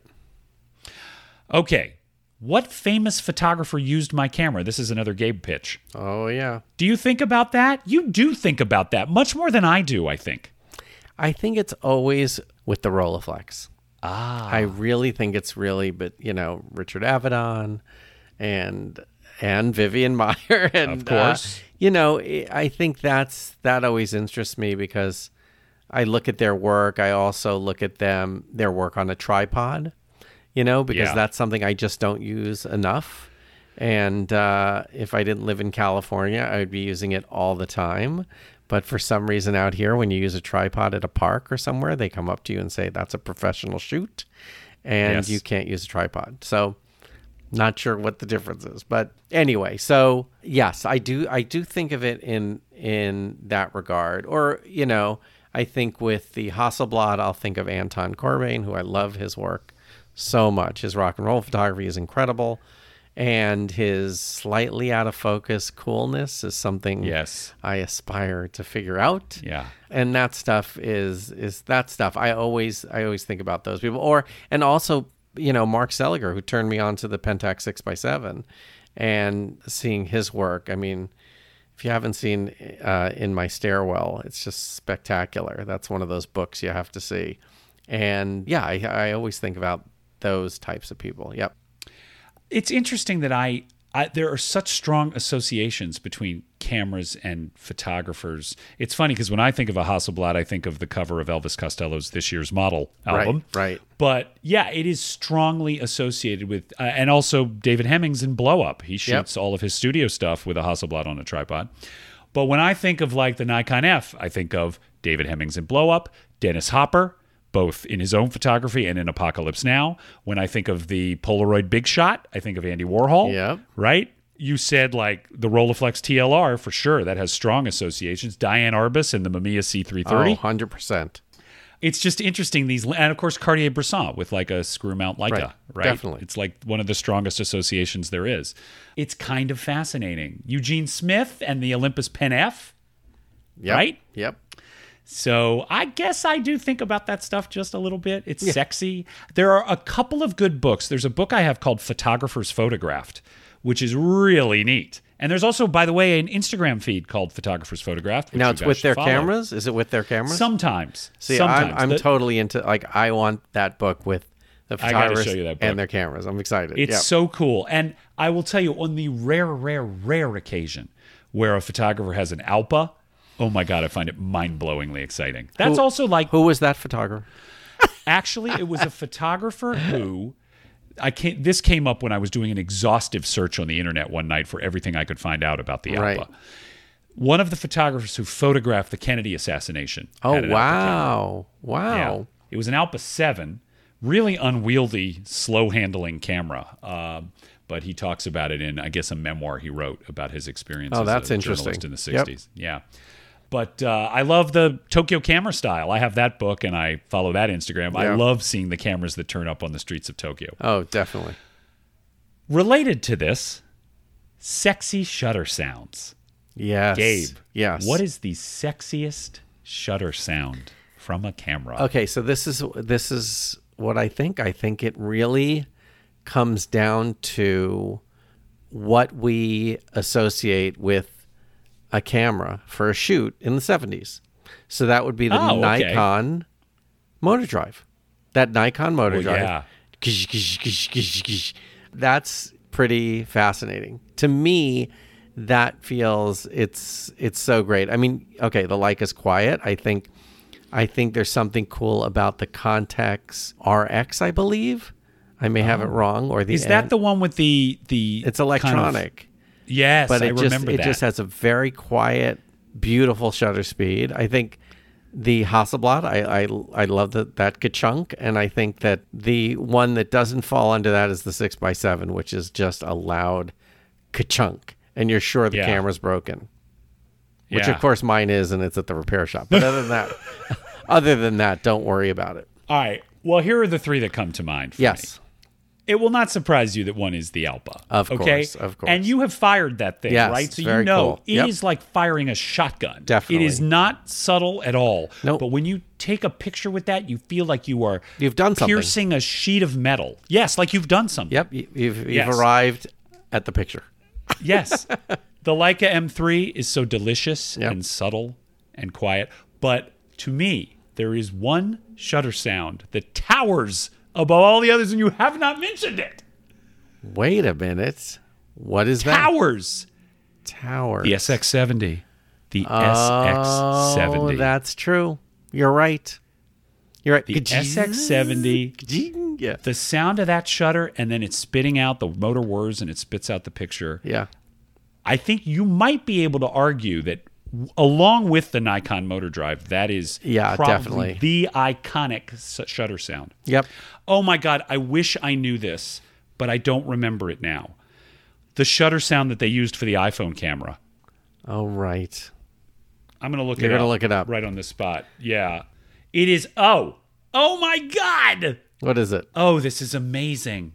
Okay, what famous photographer used my camera? This is another Gabe pitch. Oh, yeah. Do you think about that? You do think about that much more than I do. I think. I think it's always with the Rolleiflex. Ah, I really think it's really, but you know, Richard Avedon and and Vivian Maier, [LAUGHS] and Of course. uh, you know, I I think that's that always interests me because I look at their work. I also look at them their work on a tripod, you know, because Yeah. that's something I just don't use enough. And uh, if I didn't live in California, I would be using it all the time. But for some reason out here, when you use a tripod at a park or somewhere, they come up to you and say that's a professional shoot, and Yes. you can't use a tripod. So, not sure what the difference is, but anyway. So yes, I do. I do think of it in in that regard, or you know, I think with the Hasselblad, I'll think of Anton Corbijn, who I love his work so much. His rock and roll photography is incredible. And his slightly out of focus coolness is something Yes. I aspire to figure out. Yeah. And that stuff is is that stuff. I always I always think about those people. Or and also, you know, Mark Seliger, who turned me on to the Pentax six x seven and seeing his work. I mean, if you haven't seen uh, in my stairwell, it's just spectacular. That's one of those books you have to see. And yeah, I, I always think about those types of people. Yep. It's interesting that I, I there are such strong associations between cameras and photographers. It's funny because when I think of a Hasselblad, I think of the cover of Elvis Costello's this year's model album. Right. Right. But yeah, it is strongly associated with, uh, and also David Hemmings in Blow Up. He shoots all of his studio stuff with a Hasselblad on a tripod. But when I think of like the Nikon F, I think of David Hemmings in Blow Up, Dennis Hopper, both in his own photography and in Apocalypse Now. When I think of the Polaroid Big Shot, I think of Andy Warhol. Yep. Right? You said like the Rolleiflex TLR for sure. That has strong associations. Diane Arbus and the Mamiya C330 Oh, 100%. it's just interesting these and of course Cartier Bresson with like a screw mount Leica, Right. right? Definitely. It's like one of the strongest associations there is. It's kind of fascinating. Eugene Smith and the Olympus Pen F, Yep. right? Yep. So I guess I do think about that stuff just a little bit. It's sexy. There are a couple of good books. There's a book I have called Photographers Photographed, which is really neat. And there's also, by the way, an Instagram feed called Photographers Photographed. Now it's with their follow. cameras. Is it with their cameras? Sometimes. See, Sometimes. I'm, I'm The- totally into like I want that book with the photographers show you that book. and their cameras. I'm excited. It's yeah. so cool. And I will tell you, on the rare, rare, rare occasion where a photographer has an Alpa, oh my God, I find it mind blowingly exciting. That's Who- also like, Who was that photographer? actually, it was a photographer who. I can't. This came up when I was doing an exhaustive search on the internet one night for everything I could find out about the Right. Alpa. One of the photographers who photographed the Kennedy assassination. Oh wow, wow. Yeah. It was an Alpa 7, really unwieldy, slow handling camera. Um, but he talks about it in, I guess, a memoir he wrote about his experience Oh, as that's a interesting. in the Yep. 60s. Yeah. But uh, I love the Tokyo camera style. I have that book and I follow that Instagram. I love seeing the cameras that turn up on the streets of Tokyo. Oh, definitely. Related to this, sexy shutter sounds. Yes. Gabe, Yes. what is the sexiest shutter sound from a camera? Okay, so this is this is what I think. I think it really comes down to what we associate with a camera for a shoot in the 70s. So that would be the Oh, okay. Nikon motor drive. That Nikon motor Well, drive. yeah. That's pretty fascinating. To me, that feels it's it's so great. I mean, okay, the Leica's quiet. I think I think there's something cool about the Contax RX, I believe. I may have it oh. wrong or the Oh. Is that N- the one with the the It's kind of- electronic. Yes, but I it just remember it that. just has a very quiet, beautiful shutter speed. I think the Hasselblad, I I, I love that that Kachunk, and I think that the one that doesn't fall under that is the six x seven, which is just a loud Kachunk, and you're sure the Yeah. camera's broken. Which Yeah. of course mine is, and it's at the repair shop. But other than that, [LAUGHS] other than that, don't worry about it. All right. Well, here are the three that come to mind. For Yes. me. It will not surprise you that one is the Alpa. Of okay? course, of course. And you have fired that thing, Yes, right? So you know cool. it Yep. is like firing a shotgun. Definitely. It is not subtle at all. Nope. But when you take a picture with that, you feel like you are You've done something. piercing a sheet of metal. Yes, like you've done something. Yep, you, you've you've Yes. arrived at the picture. [LAUGHS] Yes. the Leica M3 is so delicious Yep. and subtle and quiet. But to me, there is one shutter sound that towers above all the others, and you have not mentioned it. Wait a minute. What is that? Towers. Tower. The SX70. The Oh, SX70. that's true. You're right. You're right. the SX70. Yeah. The sound of that shutter, and then it's spitting out the motor whirs and it spits out the picture. Yeah. I think you might be able to argue that along with the Nikon motor drive, that is Yeah, probably definitely. the iconic shutter sound. Yep. Oh my God, I wish I knew this, but I don't remember it now. The shutter sound that they used for the iPhone camera. Oh, right. I'm gonna look You're it gonna up. look it up. right on the spot. Yeah, it is. Oh, oh my God! What is it? Oh, this is amazing.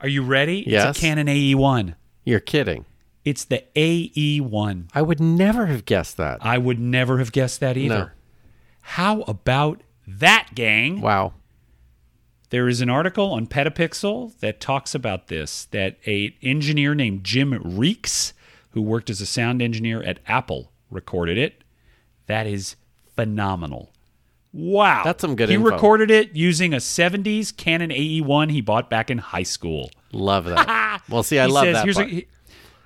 Are you ready? Yes. It's a Canon AE1. You're kidding. It's the AE1. I would never have guessed that. I would never have guessed that either. No. How about that, gang? Wow. There is an article on Petapixel that talks about this. That a engineer named Jim Reekes, who worked as a sound engineer at Apple, recorded it. That is phenomenal. Wow, That's some good He info. recorded it using a '70s Canon AE1 he bought back in high school. Love that. [LAUGHS] well, see, I He love says, that. here's part. A,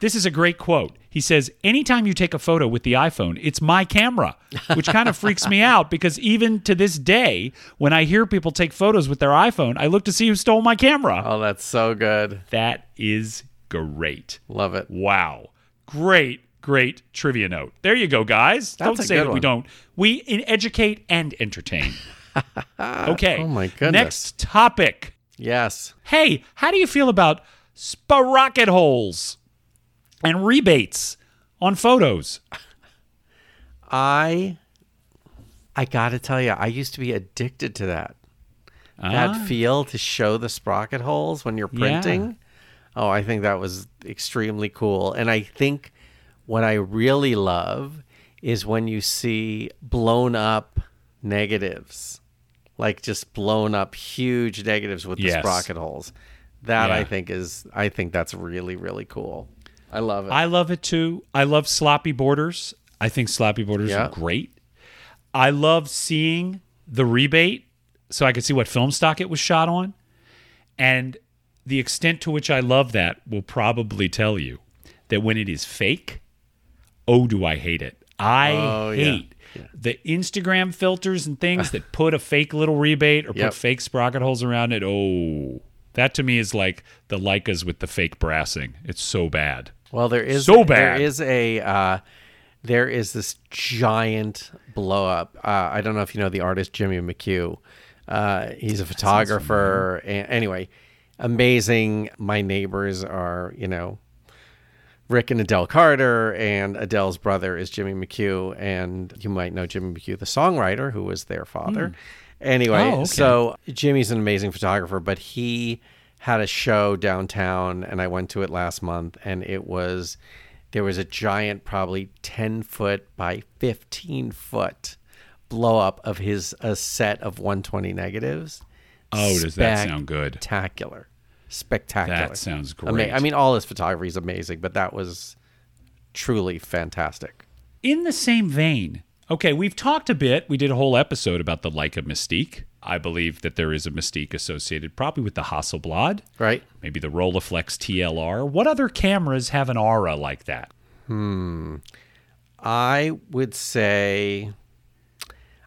this is a great quote. He says, Anytime you take a photo with the iPhone, it's my camera, which kind of freaks me out because even to this day, when I hear people take photos with their iPhone, I look to see who stole my camera. oh, that's so good. That is great. Love it. Wow. Great, great trivia note. There you go, guys. That's don't say that we don't. We educate and entertain. [LAUGHS] okay. Oh, my goodness. Next topic. Yes. Hey, how do you feel about sprocket holes and rebates on photos? I I got to tell you, I used to be addicted to that. That Ah, feel to show the sprocket holes when you're Yeah. printing. Oh, I think that was extremely cool. And I think what I really love is when you see blown up negatives. Like just blown up huge negatives with the Yes. sprocket holes. That I think is I think that's really really cool. I love it. I love it too. I love sloppy borders. I think sloppy borders Yeah. are great. I love seeing the rebate so I can see what film stock it was shot on. And the extent to which I love that will probably tell you that when it is fake, oh, do I hate it. I Oh, yeah. hate the Instagram filters and things that [LAUGHS] put a fake little rebate or Yep. put fake sprocket holes around it. Oh, that to me is like the Leicas with the fake brassing. It's so bad. Well, there is So bad. There is a uh, there is this giant blow up. Uh, I don't know if you know the artist Jimmy McHugh. Uh, he's a photographer. And anyway, amazing. My neighbors are you know Rick and Adele Carter, and Adele's brother is Jimmy McHugh, and you might know Jimmy McHugh, the songwriter, who was their father. Anyway, Oh, okay. so Jimmy's an amazing photographer, but he had a show downtown, and I went to it last month, and it was there was a giant, probably ten foot by fifteen foot blow up of his a set of 120 negatives. Oh, does that sound good? Spectacular, spectacular. That sounds Ama- great. I mean, all his photography is amazing, but that was truly fantastic. in the same vein, okay, we've talked a bit. We did a whole episode about the Leica Mystique. I believe that there is a Mystique associated probably with the Hasselblad, Right? maybe the Rolleiflex TLR. What other cameras have an aura like that? Hmm. I would say,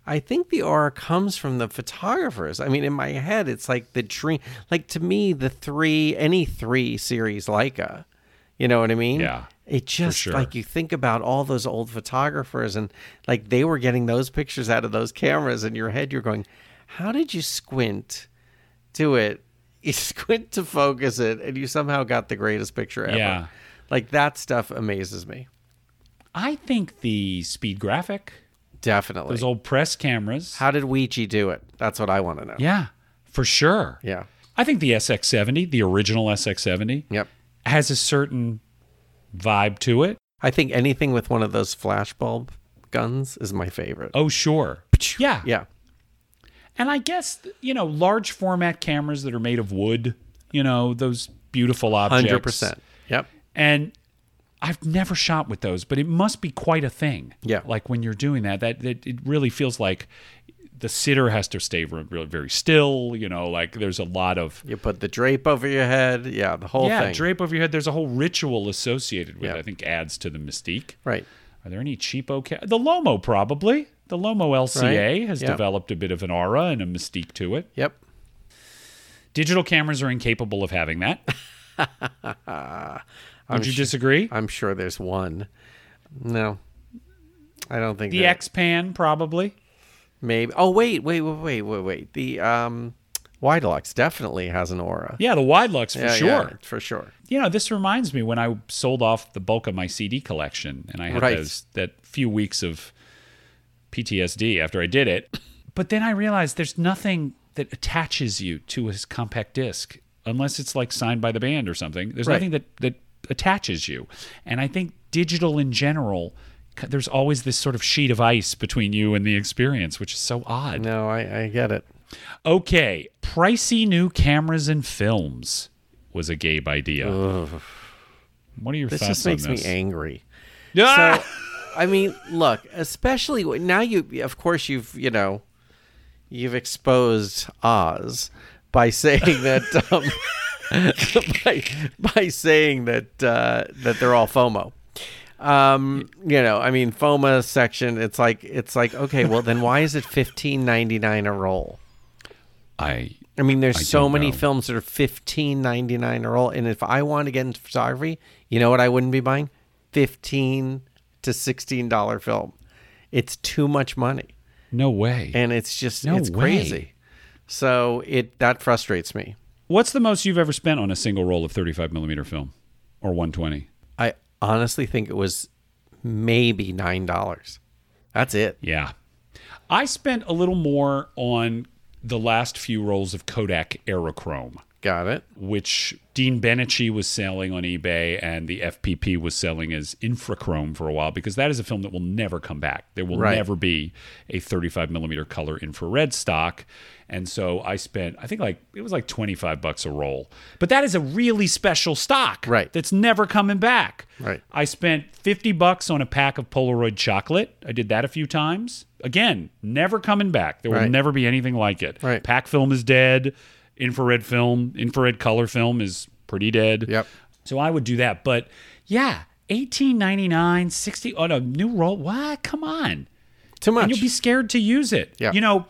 I think the aura comes from the photographers. I mean, in my head, it's like the dream. Like to me, the three, any three series Leica, you know what I mean? Yeah, It just sure. like you think about all those old photographers and like they were getting those pictures out of those cameras. In your head, you're going, how did you squint to it? [LAUGHS] You squint to focus it, and you somehow got the greatest picture ever. Yeah. Like that stuff amazes me. I think the Speed Graphic, Definitely. those old press cameras. How did Weegee do it? That's what I want to know. yeah, for sure. Yeah. I think the SX70, the original SX70, Yep. has a certain vibe to it. I think anything with one of those flashbulb guns is my favorite. Oh, sure. Yeah. Yeah. And I guess, you know, large format cameras that are made of wood, you know, those beautiful objects. 100%. Yep. And I've never shot with those, but it must be quite a thing. Yeah. Like when you're doing that, that, that it really feels like the sitter has to stay really very still, you know, like there's a lot of You put the drape over your head. Yeah, the whole yeah, thing. drape over your head. There's a whole ritual associated with Yeah. it. I think adds to the mystique. Right. Are there any cheapo ca- The Lomo probably. The Lomo LCA Right. has Yeah. developed a bit of an aura and a mystique to it. Yep. Digital cameras are incapable of having that. [LAUGHS] Would you disagree? I'm sure there's one. No. I don't think The X Pan probably. Maybe. Oh wait, wait, wait, wait, wait, wait. The um, Widelux definitely has an aura. Yeah, the Widelux for Yeah, sure. yeah, for sure. You know, this reminds me when I sold off the bulk of my CD collection, and I had Right. those that few weeks of PTSD after I did it. But then I realized there's nothing that attaches you to a compact disc unless it's like signed by the band or something. There's Right. nothing that that attaches you, and I think digital in general. There's always this sort of sheet of ice between you and the experience, which is so odd. No, I, I get it. Okay, pricey new cameras and films was a Gabe idea. What are your This thoughts just makes me angry. Ah! So, [LAUGHS] I mean, look, especially now you, of course, you've you know, you've exposed Oz by saying that um, [LAUGHS] by by saying that uh, that they're all FOMA. Um, you know, I mean, FOMA section. It's like it's like okay, well then why is it fifteen ninety nine a roll? I I mean, there's I so many know. films that are fifteen ninety nine a roll, and if I want to get into photography, you know what I wouldn't be buying? Fifteen to sixteen dollar film. It's too much money, no way. and it's just No it's way. crazy. So it that frustrates me. What's the most you've ever spent on a single roll of 35 millimeter film, or 120? I honestly think it was maybe nine dollars. That's it. Yeah, I spent a little more on the last few rolls of Kodak Aerochrome. Got it. which Dean Bennici was selling on eBay and the FPP was selling as infrachrome for a while because that is a film that will never come back. There will Right. never be a 35 millimeter color infrared stock. And so I spent, I think like, it was like 25 bucks a roll. But that is a really special stock. Right. That's never coming back. Right. I spent 50 bucks on a pack of Polaroid chocolate. I did that a few times. Again, never coming back. There will Right. never be anything like it. Right. Pack film is dead. Infrared film, infrared color film is pretty dead. Yep. So I would do that. But yeah, 1899, 60 on a new roll. What? Come on. Too much. And you'll be scared to use it. Yeah. You know,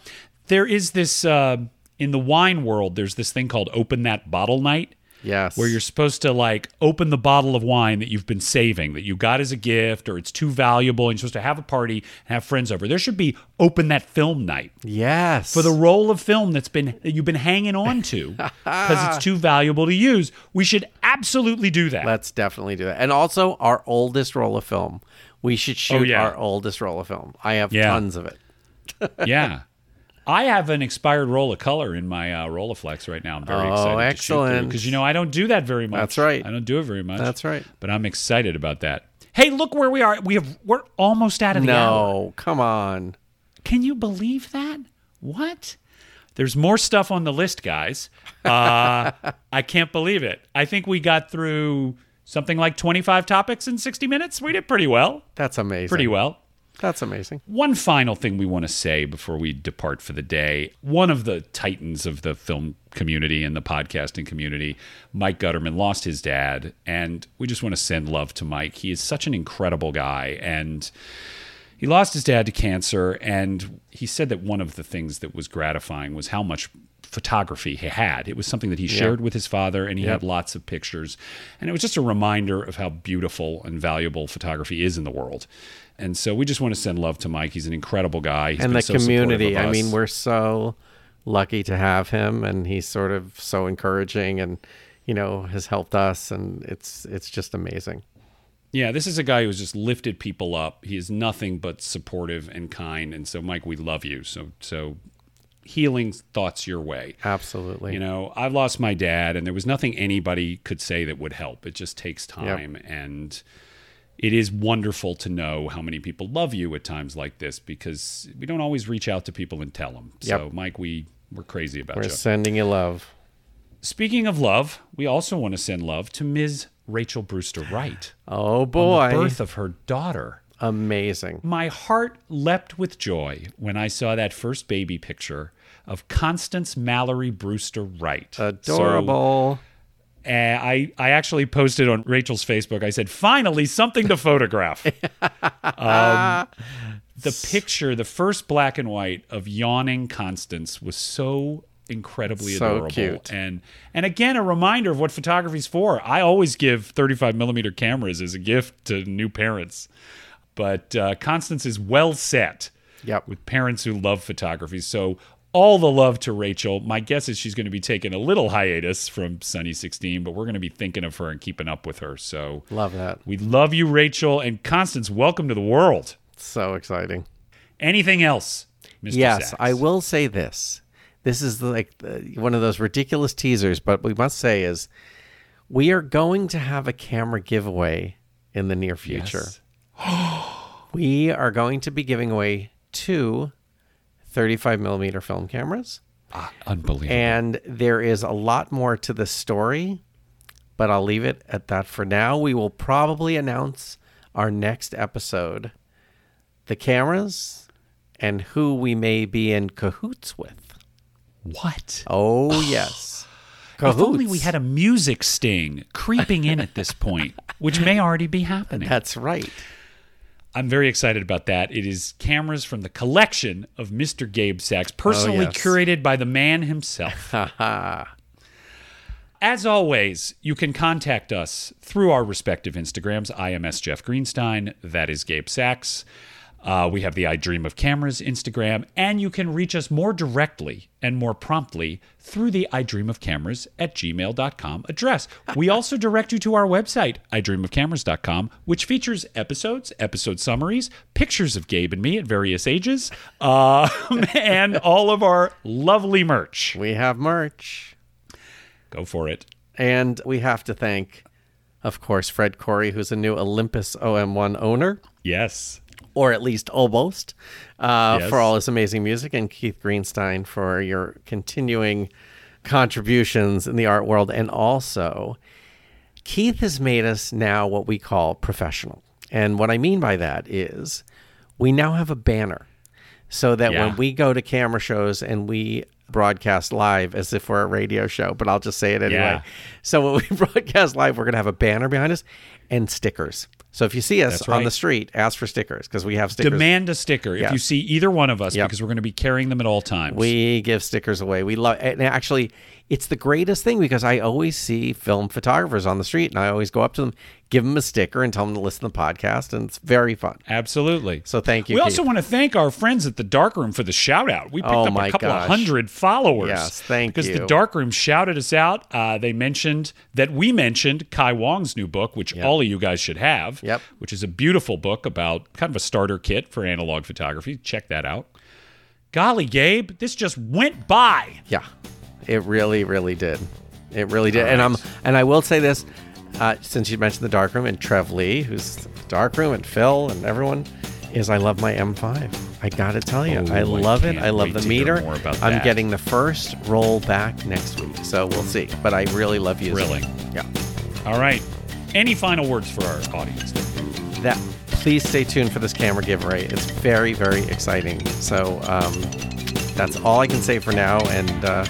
there is this uh, in the wine world, there's this thing called open that bottle night yes. where you're supposed to like open the bottle of wine that you've been saving that you got as a gift or it's too valuable and you're supposed to have a party and have friends over. There should be open that film night yes for the roll of film that's been that you've been hanging on to because it's too valuable to use. We should absolutely do that. Let's definitely do that. And also our oldest roll of film. We should oh, shoot Oh, yeah. our oldest roll of film. I have Yeah. tons of it. yeah. [LAUGHS] I have an expired roll of color in my uh, Rolleiflex right now. I'm very excited. Oh, excited excellent. because you know I don't do that very much. That's right. I don't do it very much. That's right. But I'm excited about that. Hey, look where we are. We have we're almost out of the hour. No, come on. Can you believe that? What? There's more stuff on the list, guys. Uh, [LAUGHS] I can't believe it. I think we got through something like 25 topics in 60 minutes. We did pretty well. That's amazing. Pretty well. That's amazing. One final thing we want to say before we depart for the day. One of the titans of the film community and the podcasting community, Mike Gutterman, lost his dad. And we just want to send love to Mike. He is such an incredible guy. And he lost his dad to cancer. And he said that one of the things that was gratifying was how much photography he had. It was something that he shared with his father, and he had lots of pictures. And it was just a reminder of how beautiful and valuable photography is in the world. And so we just want to send love to Mike. He's an incredible guy. He's and been the so supportive community. I mean, we're so lucky to have him and he's sort of so encouraging and you know, has helped us and it's it's just amazing. Yeah, this is a guy who's just lifted people up. He is nothing but supportive and kind. And so, Mike, we love you. So, so healing thoughts your way. Absolutely. You know, I've lost my dad, and there was nothing anybody could say that would help. It just takes time, and it is wonderful to know how many people love you at times like this because we don't always reach out to people and tell them. So, Mike, we we're crazy about that. We're you. sending you love. Speaking of love, we also want to send love to Ms. Rachel Brewster Wright Oh boy. the birth of her daughter. Amazing. My heart leapt with joy when I saw that first baby picture of Constance Mallory Brewster Wright. So, Adorable. uh, I I actually posted on Rachel's Facebook. I said, "Finally, something to photograph." [LAUGHS] um, the picture, the first black and white of yawning Constance, was so incredibly So adorable, cute. and and again a reminder of what photography's for. I always give 35 millimeter cameras as a gift to new parents. but uh, Constance is well set Yep. with parents who love photography. So all the love to Rachel. My guess is she's going to be taking a little hiatus from Sunny 16, but we're going to be thinking of her and keeping up with her. So Love that. we love you, Rachel. And Constance, welcome to the world. So exciting. Anything else, Mr. Yes, Sachs? I will say this. This is like one of those ridiculous teasers, but we must say is we are going to have a camera giveaway in the near future. Yes. [GASPS] We are going to be giving away two 35 millimeter film cameras. Ah, Unbelievable. And there is a lot more to the story, but I'll leave it at that for now. We will probably announce our next episode the cameras and who we may be in cahoots with. what? Oh, [SIGHS] yes. If only we had a music sting creeping in at this point, which may already be happening. [LAUGHS] That's right. I'm very excited about that. It is cameras from the collection of Mr. Gabe Sachs, oh, personally Oh, yes. curated by the man himself. [LAUGHS] As always, you can contact us through our respective Instagrams. I am S. Jeff Greenstein. That is Gabe Sachs. Uh, we have the I Dream of Cameras Instagram, and you can reach us more directly and more promptly through the I Dream of Cameras at gmail.com address. We [LAUGHS] also direct you to our website, idreamofcameras.com, which features episodes, episode summaries, pictures of Gabe and me at various ages, uh, [LAUGHS] and all of our lovely merch. We have merch. Go for it. And we have to thank, of course, Fred Corey, who's a new Olympus OM1 owner. Yes. Or at least almost, uh, Yes. for all his amazing music, and Keith Greenstein for your continuing contributions in the art world. And also, Keith has made us now what we call professional. And what I mean by that is we now have a banner so that Yeah. when we go to camera shows and we broadcast live as if we're a radio show, but I'll just say it anyway. Yeah. So when we [LAUGHS] broadcast live, we're going to have a banner behind us and stickers. So if you see us That's on the street, ask for stickers because we have stickers. Demand a sticker if you see either one of us Yep. because we're going to be carrying them at all times. We give stickers away. We love, and actually, it's the greatest thing because I always see film photographers on the street, and I always go up to them, give them a sticker, and tell them to listen to the podcast, and it's very fun. Absolutely. So thank you. we Keith. also want to thank our friends at the Darkroom for the shout out. We picked Oh up a couple gosh. of hundred followers. Yes, thank because you. the Darkroom shouted us out. Uh, they mentioned that we mentioned Kai Wong's new book, which all of you guys should have. Yep. Which is a beautiful book about kind of a starter kit for analog photography. Check that out. Golly, Gabe, this just went by. Yeah, it really, really did. It really did. And I'm, and I will say this, uh, since you mentioned the dark room and Trev Lee, who's dark room and Phil and everyone, is I love my M5. I gotta tell you, Oh, I I love it. I love the meter. I'm getting the first roll back next week, so we'll see. But I really love using Really? it. Yeah. All right. Any final words for our audience? That. Please stay tuned for this camera giveaway. It's very, very exciting. So um, that's all I can say for now. And uh,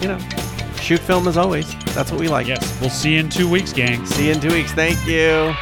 you know, shoot film as always. That's what we like. Yes. We'll see you in two weeks, gang. See you in two weeks. Thank you.